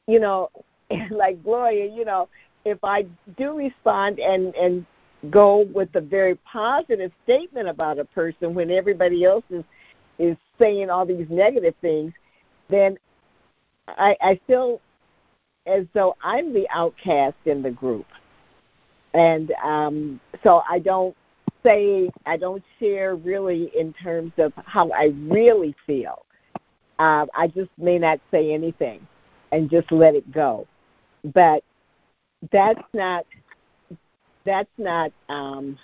[SPEAKER 3] you know, like Gloria, you know, if I do respond and and go with a very positive statement about a person when everybody else is is saying all these negative things, then I, I feel as though I'm the outcast in the group, and um, so I don't say I don't share really in terms of how I really feel. Uh, I just may not say anything and just let it go. But that's not that's not um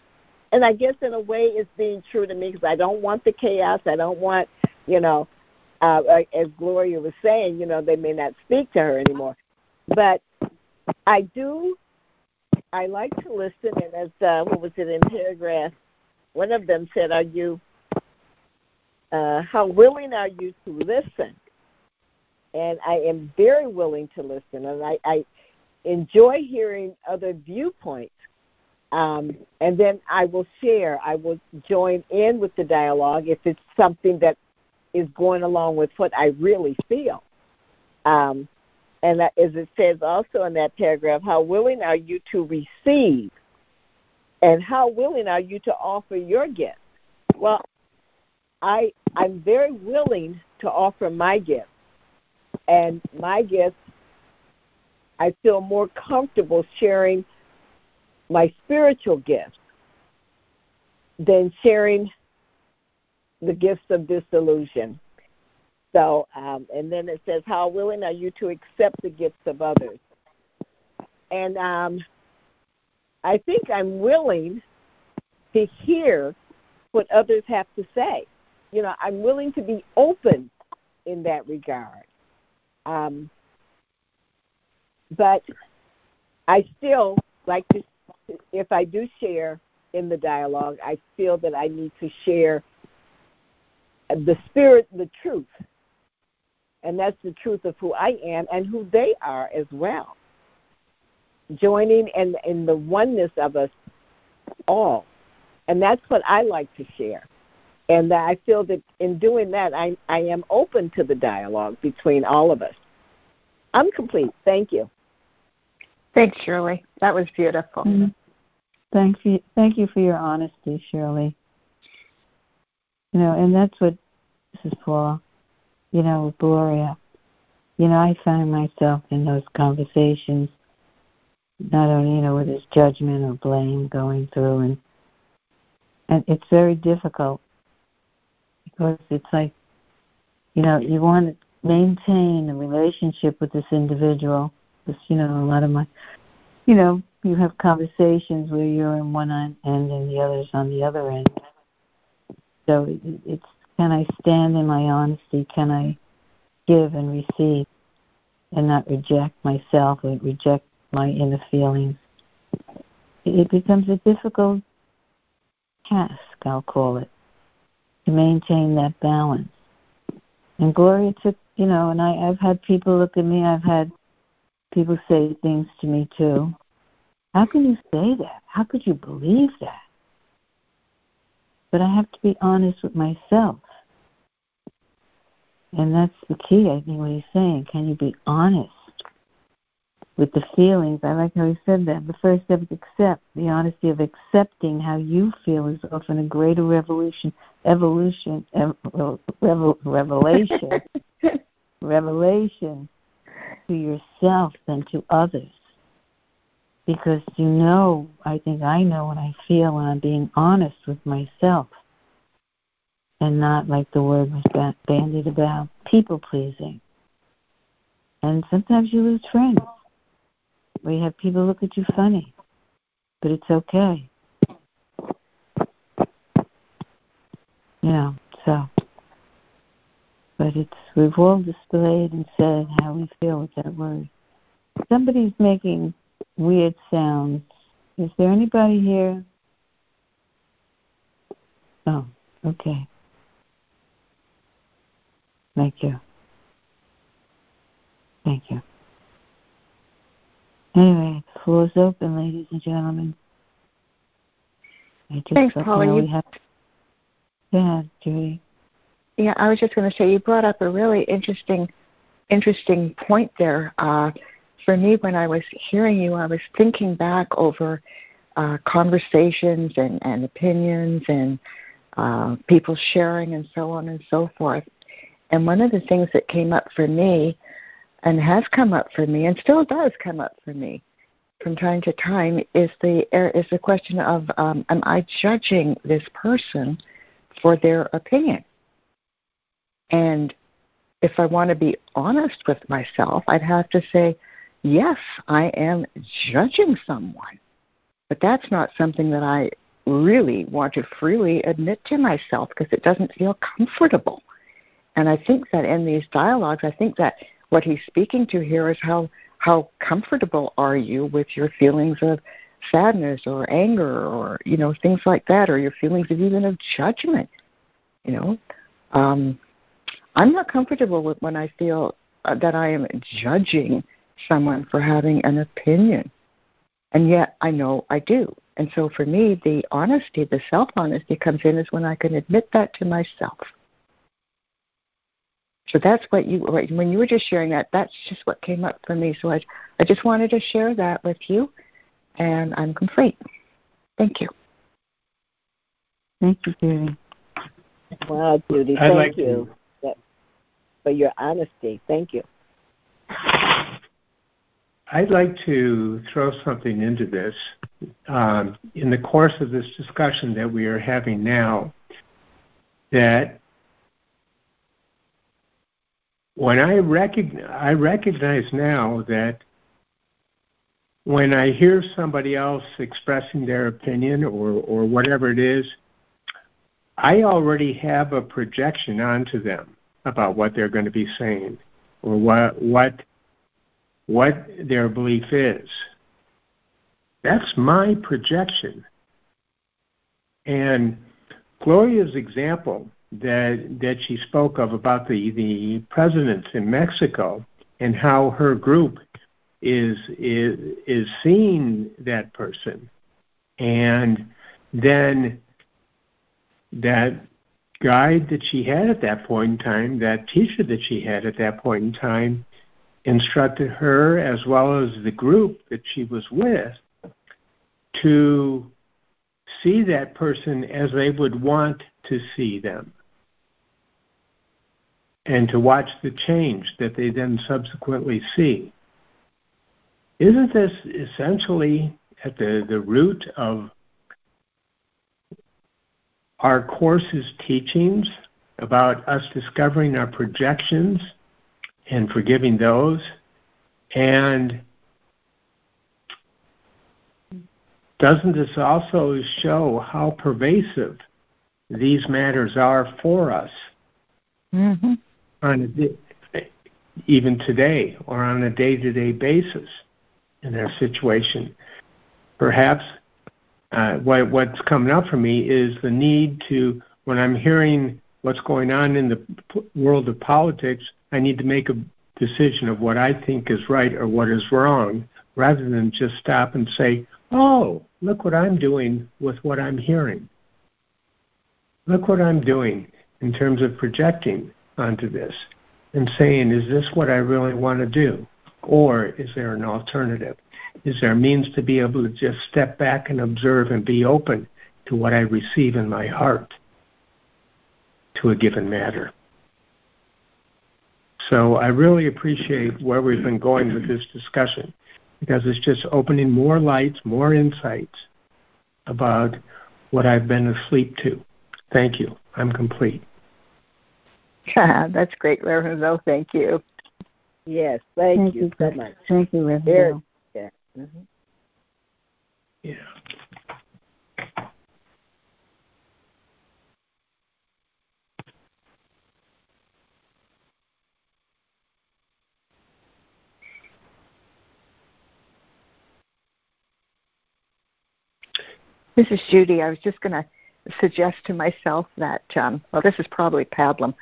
[SPEAKER 3] and I guess in a way it's being true to me because I don't want the chaos. I don't want, you know, uh, as Gloria was saying, you know, they may not speak to her anymore. But I do I like to listen, and as uh, what was it in paragraph? One of them said, "Are you? Uh, how willing are you to listen?" And I am very willing to listen, and I, I enjoy hearing other viewpoints. Um, and then I will share. I will join in with the dialogue if it's something that is going along with what I really feel. Um, and that, as it says also in that paragraph, how willing are you to receive? And how willing are you to offer your gift? Well, I I'm very willing to offer my gift. And my gift I feel more comfortable sharing my spiritual gifts than sharing the gifts of disillusion. So, um, and then it says, How willing are you to accept the gifts of others? And um, I think I'm willing to hear what others have to say. You know, I'm willing to be open in that regard. Um, but I still like to, if I do share in the dialogue, I feel that I need to share the spirit, the truth and that's the truth of who I am and who they are as well. Joining in, in the oneness of us all. And that's what I like to share. And that I feel that in doing that, I, I am open to the dialogue between all of us. I'm complete. Thank you.
[SPEAKER 2] Thanks, Shirley. That was beautiful. Mm-hmm.
[SPEAKER 1] Thank you. Thank you for your honesty, Shirley. You know, and that's what this is for you know, with Gloria. You know, I find myself in those conversations, not only, you know, with this judgment or blame going through and and it's very difficult because it's like you know, you want to maintain a relationship with this individual. Because, you know, a lot of my you know, you have conversations where you're in one end and the other's on the other end. So it's can I stand in my honesty? Can I give and receive and not reject myself or reject my inner feelings? It becomes a difficult task, I'll call it, to maintain that balance. And Gloria took, you know, and I, I've had people look at me, I've had people say things to me too. How can you say that? How could you believe that? But I have to be honest with myself. And that's the key, I think, what he's saying. Can you be honest with the feelings? I like how he said that. The first step is accept. The honesty of accepting how you feel is often a greater revolution, evolution, ev- revel, revelation, revelation to yourself than to others because you know, I think I know what I feel when I'm being honest with myself and not like the word was bandied about people pleasing. And sometimes you lose friends. We have people look at you funny, but it's okay. You know, so. But it's we've all displayed and said how we feel with that word. Somebody's making weird sounds. Is there anybody here? Oh, okay. Thank you. Thank you. Anyway, the floor is open, ladies and gentlemen.
[SPEAKER 2] I just Thanks, Paula. You...
[SPEAKER 1] Have... Yeah, Judy.
[SPEAKER 2] Yeah, I was just going to say you brought up a really interesting, interesting point there. Uh, for me, when I was hearing you, I was thinking back over uh, conversations and, and opinions and uh, people sharing and so on and so forth. And one of the things that came up for me and has come up for me and still does come up for me from time to time is the is the question of um, am I judging this person for their opinion? And if I want to be honest with myself, I'd have to say, yes, I am judging someone. But that's not something that I really want to freely admit to myself because it doesn't feel comfortable. And I think that in these dialogues, I think that what he's speaking to here is how how comfortable are you with your feelings of sadness or anger or you know things like that or your feelings of even of judgment you know? Um i'm not comfortable with when i feel uh, that i am judging someone for having an opinion. And yet i know i do. And so for me the honesty the self honesty comes in is when i can admit that to myself so that's what you when you were just sharing that that's just what came up for me so i i just wanted to share that with you and I'm complete. Thank you.
[SPEAKER 1] Thank you, Judy.
[SPEAKER 3] Wow, Judy,
[SPEAKER 4] I'd
[SPEAKER 3] thank
[SPEAKER 4] like
[SPEAKER 3] you
[SPEAKER 4] to,
[SPEAKER 3] for your honesty. Thank you.
[SPEAKER 4] I'd like to throw something into this. Um, in the course of this discussion that we are having now, that when I recognize, I recognize now that when I hear somebody else expressing their opinion or, or whatever it is, I already have a projection onto them about what they're going to be saying or what what what their belief is. That's my projection. And Gloria's example that that she spoke of about the, the presidents in Mexico and how her group is is is seeing that person. And then that guide that she had at that point in time that teacher that she had at that point in time instructed her as well as the group that she was with to see that person as they would want to see them and to watch the change that they then subsequently see isn't this essentially at the, the root of our course's teachings about us discovering our projections and forgiving those? And doesn't this also show how pervasive these matters are for us
[SPEAKER 2] mm-hmm.
[SPEAKER 4] On a, even today or on a day-to-day basis? in their situation. Perhaps uh, what, what's coming up for me is the need to, when I'm hearing what's going on in the p- world of politics, I need to make a decision of what I think is right or what is wrong, rather than just stop and say, oh, look what I'm doing with what I'm hearing. Look what I'm doing in terms of projecting onto this and saying, is this what I really want to do? Or is there an alternative? Is there a means to be able to just step back and observe and be open to what I receive in my heart to a given matter? So I really appreciate where we've been going with this discussion because it's just opening more lights, more insights about what I've been asleep to. Thank you. I'm complete.
[SPEAKER 2] That's great, Reverend Bill. Thank you.
[SPEAKER 3] Yes, thank,
[SPEAKER 1] Thank
[SPEAKER 3] you,
[SPEAKER 1] you,
[SPEAKER 3] so much.
[SPEAKER 1] Thank you, Reverend.
[SPEAKER 3] Very-
[SPEAKER 1] Bill.
[SPEAKER 3] Yeah. hmm
[SPEAKER 4] Yeah.
[SPEAKER 2] This is Judy. I was just going to suggest to myself that, um, well, this is probably pablum.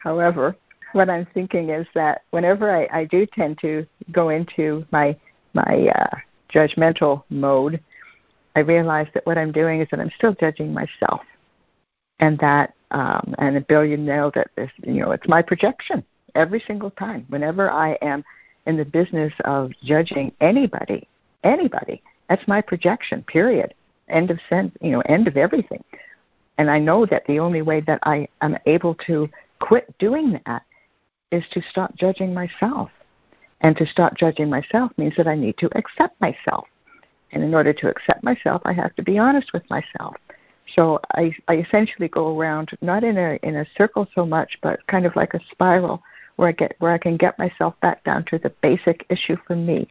[SPEAKER 2] However, what I'm thinking is that whenever I, I do tend to go into my my uh, judgmental mode, I realize that what I'm doing is that I'm still judging myself, and that um, and Bill, you nailed it. This, you know, it's my projection every single time. Whenever I am in the business of judging anybody, anybody, that's my projection. Period. End of sense. You know, end of everything. And I know that the only way that I am able to quit doing that is to stop judging myself. And to stop judging myself means that I need to accept myself. And in order to accept myself, I have to be honest with myself. So I, I essentially go around not in a in a circle so much, but kind of like a spiral where I get where I can get myself back down to the basic issue for me.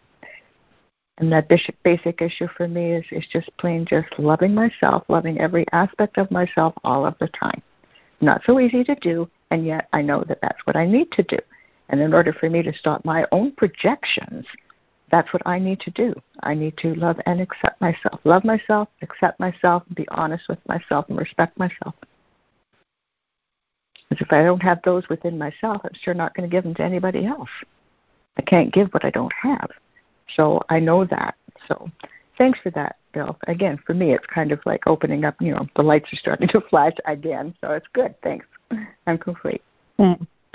[SPEAKER 2] And that basic issue for me is, is just plain just loving myself, loving every aspect of myself all of the time. Not so easy to do, and yet I know that that's what I need to do. And in order for me to stop my own projections, that's what I need to do. I need to love and accept myself. Love myself, accept myself, be honest with myself, and respect myself. Because if I don't have those within myself, I'm sure not going to give them to anybody else. I can't give what I don't have. So I know that. So thanks for that, Bill. Again, for me, it's kind of like opening up, you know, the lights are starting to flash again. So it's good. Thanks. I'm complete.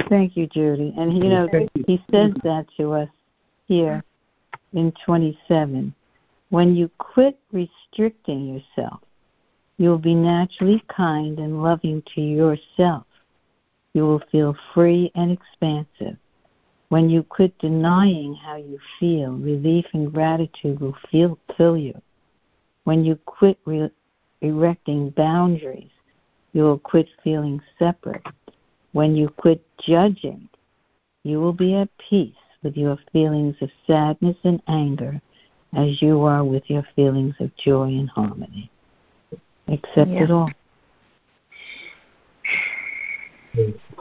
[SPEAKER 1] Thank you, Judy. And, you know, he says that to us here in 27. When you quit restricting yourself, you'll be naturally kind and loving to yourself. You will feel free and expansive. When you quit denying how you feel, relief and gratitude will feel, fill you. When you quit re- erecting boundaries, you will quit feeling separate. When you quit judging, you will be at peace with your feelings of sadness and anger as you are with your feelings of joy and harmony. Accept yeah. it all.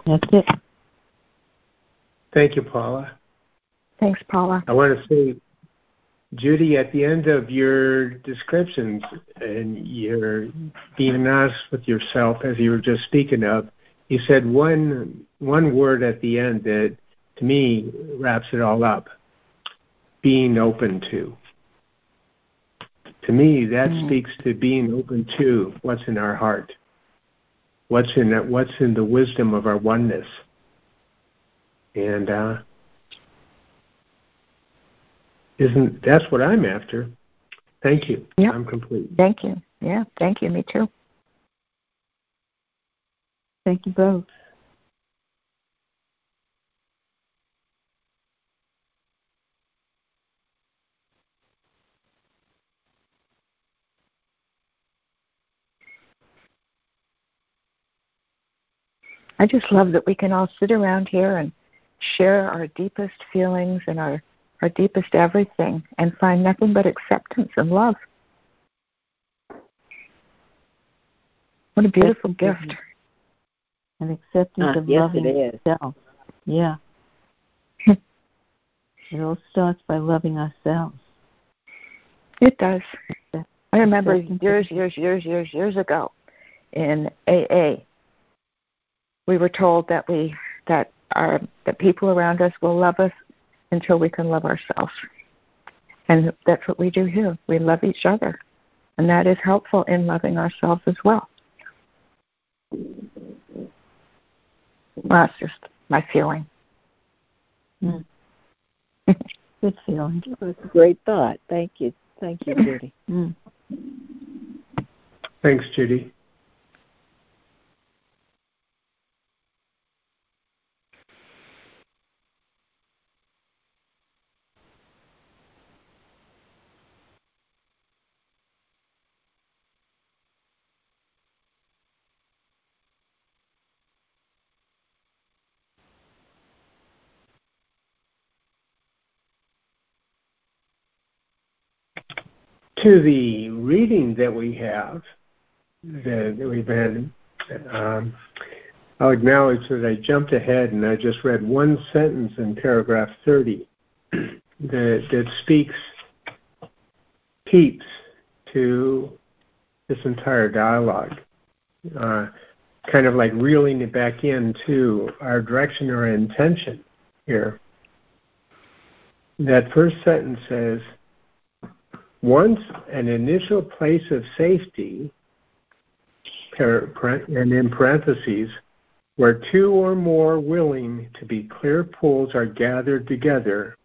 [SPEAKER 1] That's it.
[SPEAKER 4] Thank you, Paula.
[SPEAKER 2] Thanks, Paula.
[SPEAKER 4] I want to say, Judy, at the end of your descriptions and your being honest with yourself, as you were just speaking of, you said one one word at the end that to me wraps it all up. Being open to. To me that mm. speaks to being open to what's in our heart. What's in that what's in the wisdom of our oneness. And uh isn't that's what i'm after. Thank you.
[SPEAKER 2] Yeah.
[SPEAKER 4] i'm complete.
[SPEAKER 2] Thank you. Yeah thank you. Me too.
[SPEAKER 1] Thank you both.
[SPEAKER 2] I just love that we can all sit around here and share our deepest feelings and our, our deepest everything and find nothing but acceptance and love. What a beautiful gift.
[SPEAKER 1] An acceptance
[SPEAKER 3] uh,
[SPEAKER 1] of
[SPEAKER 3] yes,
[SPEAKER 1] loving
[SPEAKER 3] yourself.
[SPEAKER 1] Yeah. it all starts by loving ourselves.
[SPEAKER 2] It does. I remember years, years, years, years, years ago in AA, we were told that we that our that people around us will love us until we can love ourselves. And that's what we do here. We love each other. And that is helpful in loving ourselves as well. Well, that's just my feeling.
[SPEAKER 1] Mm. Good feeling.
[SPEAKER 3] That's a great thought. Thank you. Thank you, Judy.
[SPEAKER 1] Mm.
[SPEAKER 4] Thanks, Judy. To the reading that we have, that, we've had, um, I'll acknowledge that I jumped ahead and I just read one sentence in paragraph 30 that, that speaks peeps to this entire dialogue. Uh, kind of like reeling it back into our direction or intention here. That first sentence says, once an initial place of safety, and in parentheses, where two or more willing to be clear pools are gathered together,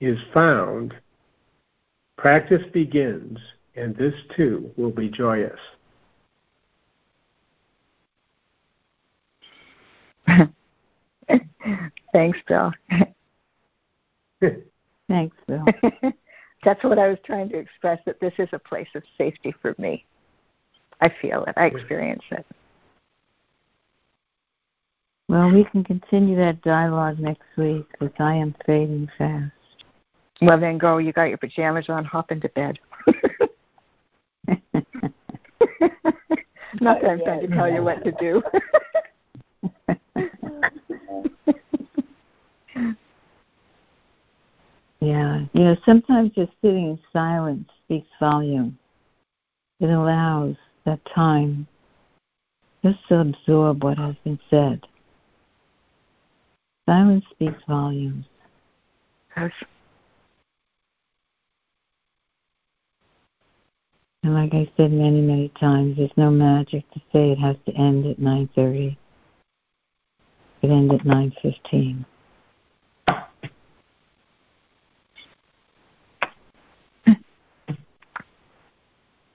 [SPEAKER 4] is found, practice begins, and this too will be joyous.
[SPEAKER 2] Thanks, Bill.
[SPEAKER 1] Thanks, Bill.
[SPEAKER 2] that's what I was trying to express that this is a place of safety for me. I feel it. I experience it.
[SPEAKER 1] Well, we can continue that dialogue next week because I am fading fast.
[SPEAKER 2] Well, then go. You got your pajamas on. Hop into bed. Not that I'm trying to tell you what to do.
[SPEAKER 1] yeah. You know, sometimes just sitting in silence speaks volume. It allows that time just to absorb what has been said. Silence speaks volumes.
[SPEAKER 2] Yes.
[SPEAKER 1] And like I said many, many times, there's no magic to say it has to end at 9.30. It end at 9.15.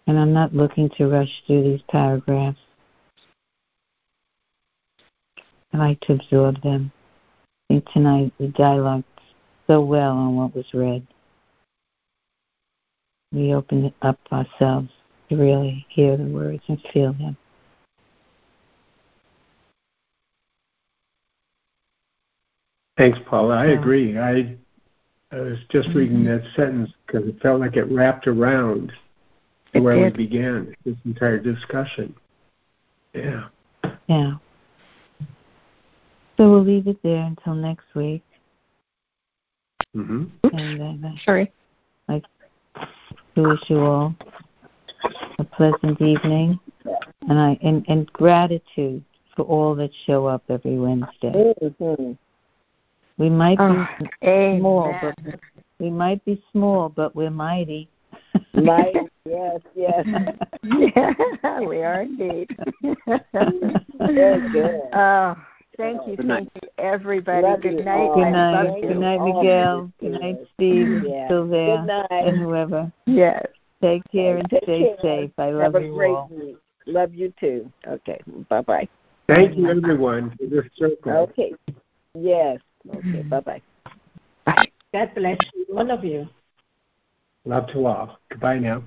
[SPEAKER 1] And I'm not looking to rush through these paragraphs. I like to absorb them. I think tonight we dialogued so well on what was read. We open up ourselves to really hear the words and feel them.
[SPEAKER 4] Thanks, Paula. I agree. I, I was just reading mm-hmm. that sentence because it felt like it wrapped around
[SPEAKER 2] It
[SPEAKER 4] where
[SPEAKER 2] did.
[SPEAKER 4] we began this entire discussion. Yeah.
[SPEAKER 1] Yeah. So we'll leave it there until next week.
[SPEAKER 4] hmm
[SPEAKER 1] And then uh,
[SPEAKER 2] Sorry.
[SPEAKER 1] to wish you all a pleasant evening, and I and, and gratitude for all that show up every Wednesday.
[SPEAKER 3] hmm
[SPEAKER 1] We might
[SPEAKER 2] Oh,
[SPEAKER 1] be small,
[SPEAKER 2] amen.
[SPEAKER 1] but we might be small, but we're mighty.
[SPEAKER 3] Right. Yes. Yes.
[SPEAKER 2] yeah, we are indeed.
[SPEAKER 3] Very good.
[SPEAKER 2] Oh, thank you,
[SPEAKER 6] Good night.
[SPEAKER 2] thank you, everybody.
[SPEAKER 3] Love
[SPEAKER 2] Good
[SPEAKER 3] you
[SPEAKER 2] night.
[SPEAKER 3] all.
[SPEAKER 1] Good night.
[SPEAKER 2] Oh,
[SPEAKER 1] good night. Miguel. Good night, Steve.
[SPEAKER 3] Yeah.
[SPEAKER 1] Still there.
[SPEAKER 3] Good night.
[SPEAKER 1] And whoever.
[SPEAKER 2] Yes.
[SPEAKER 1] Take care and
[SPEAKER 3] Take
[SPEAKER 1] stay
[SPEAKER 3] care.
[SPEAKER 1] safe. I
[SPEAKER 3] Have
[SPEAKER 1] love
[SPEAKER 3] a
[SPEAKER 1] you
[SPEAKER 3] great
[SPEAKER 1] all.
[SPEAKER 3] week. Love you too. Okay. Bye bye.
[SPEAKER 4] Thank you, everyone, for this circle.
[SPEAKER 3] Okay. Yes. Okay. Bye bye.
[SPEAKER 5] God bless you, all of you.
[SPEAKER 4] Love to all. Goodbye now.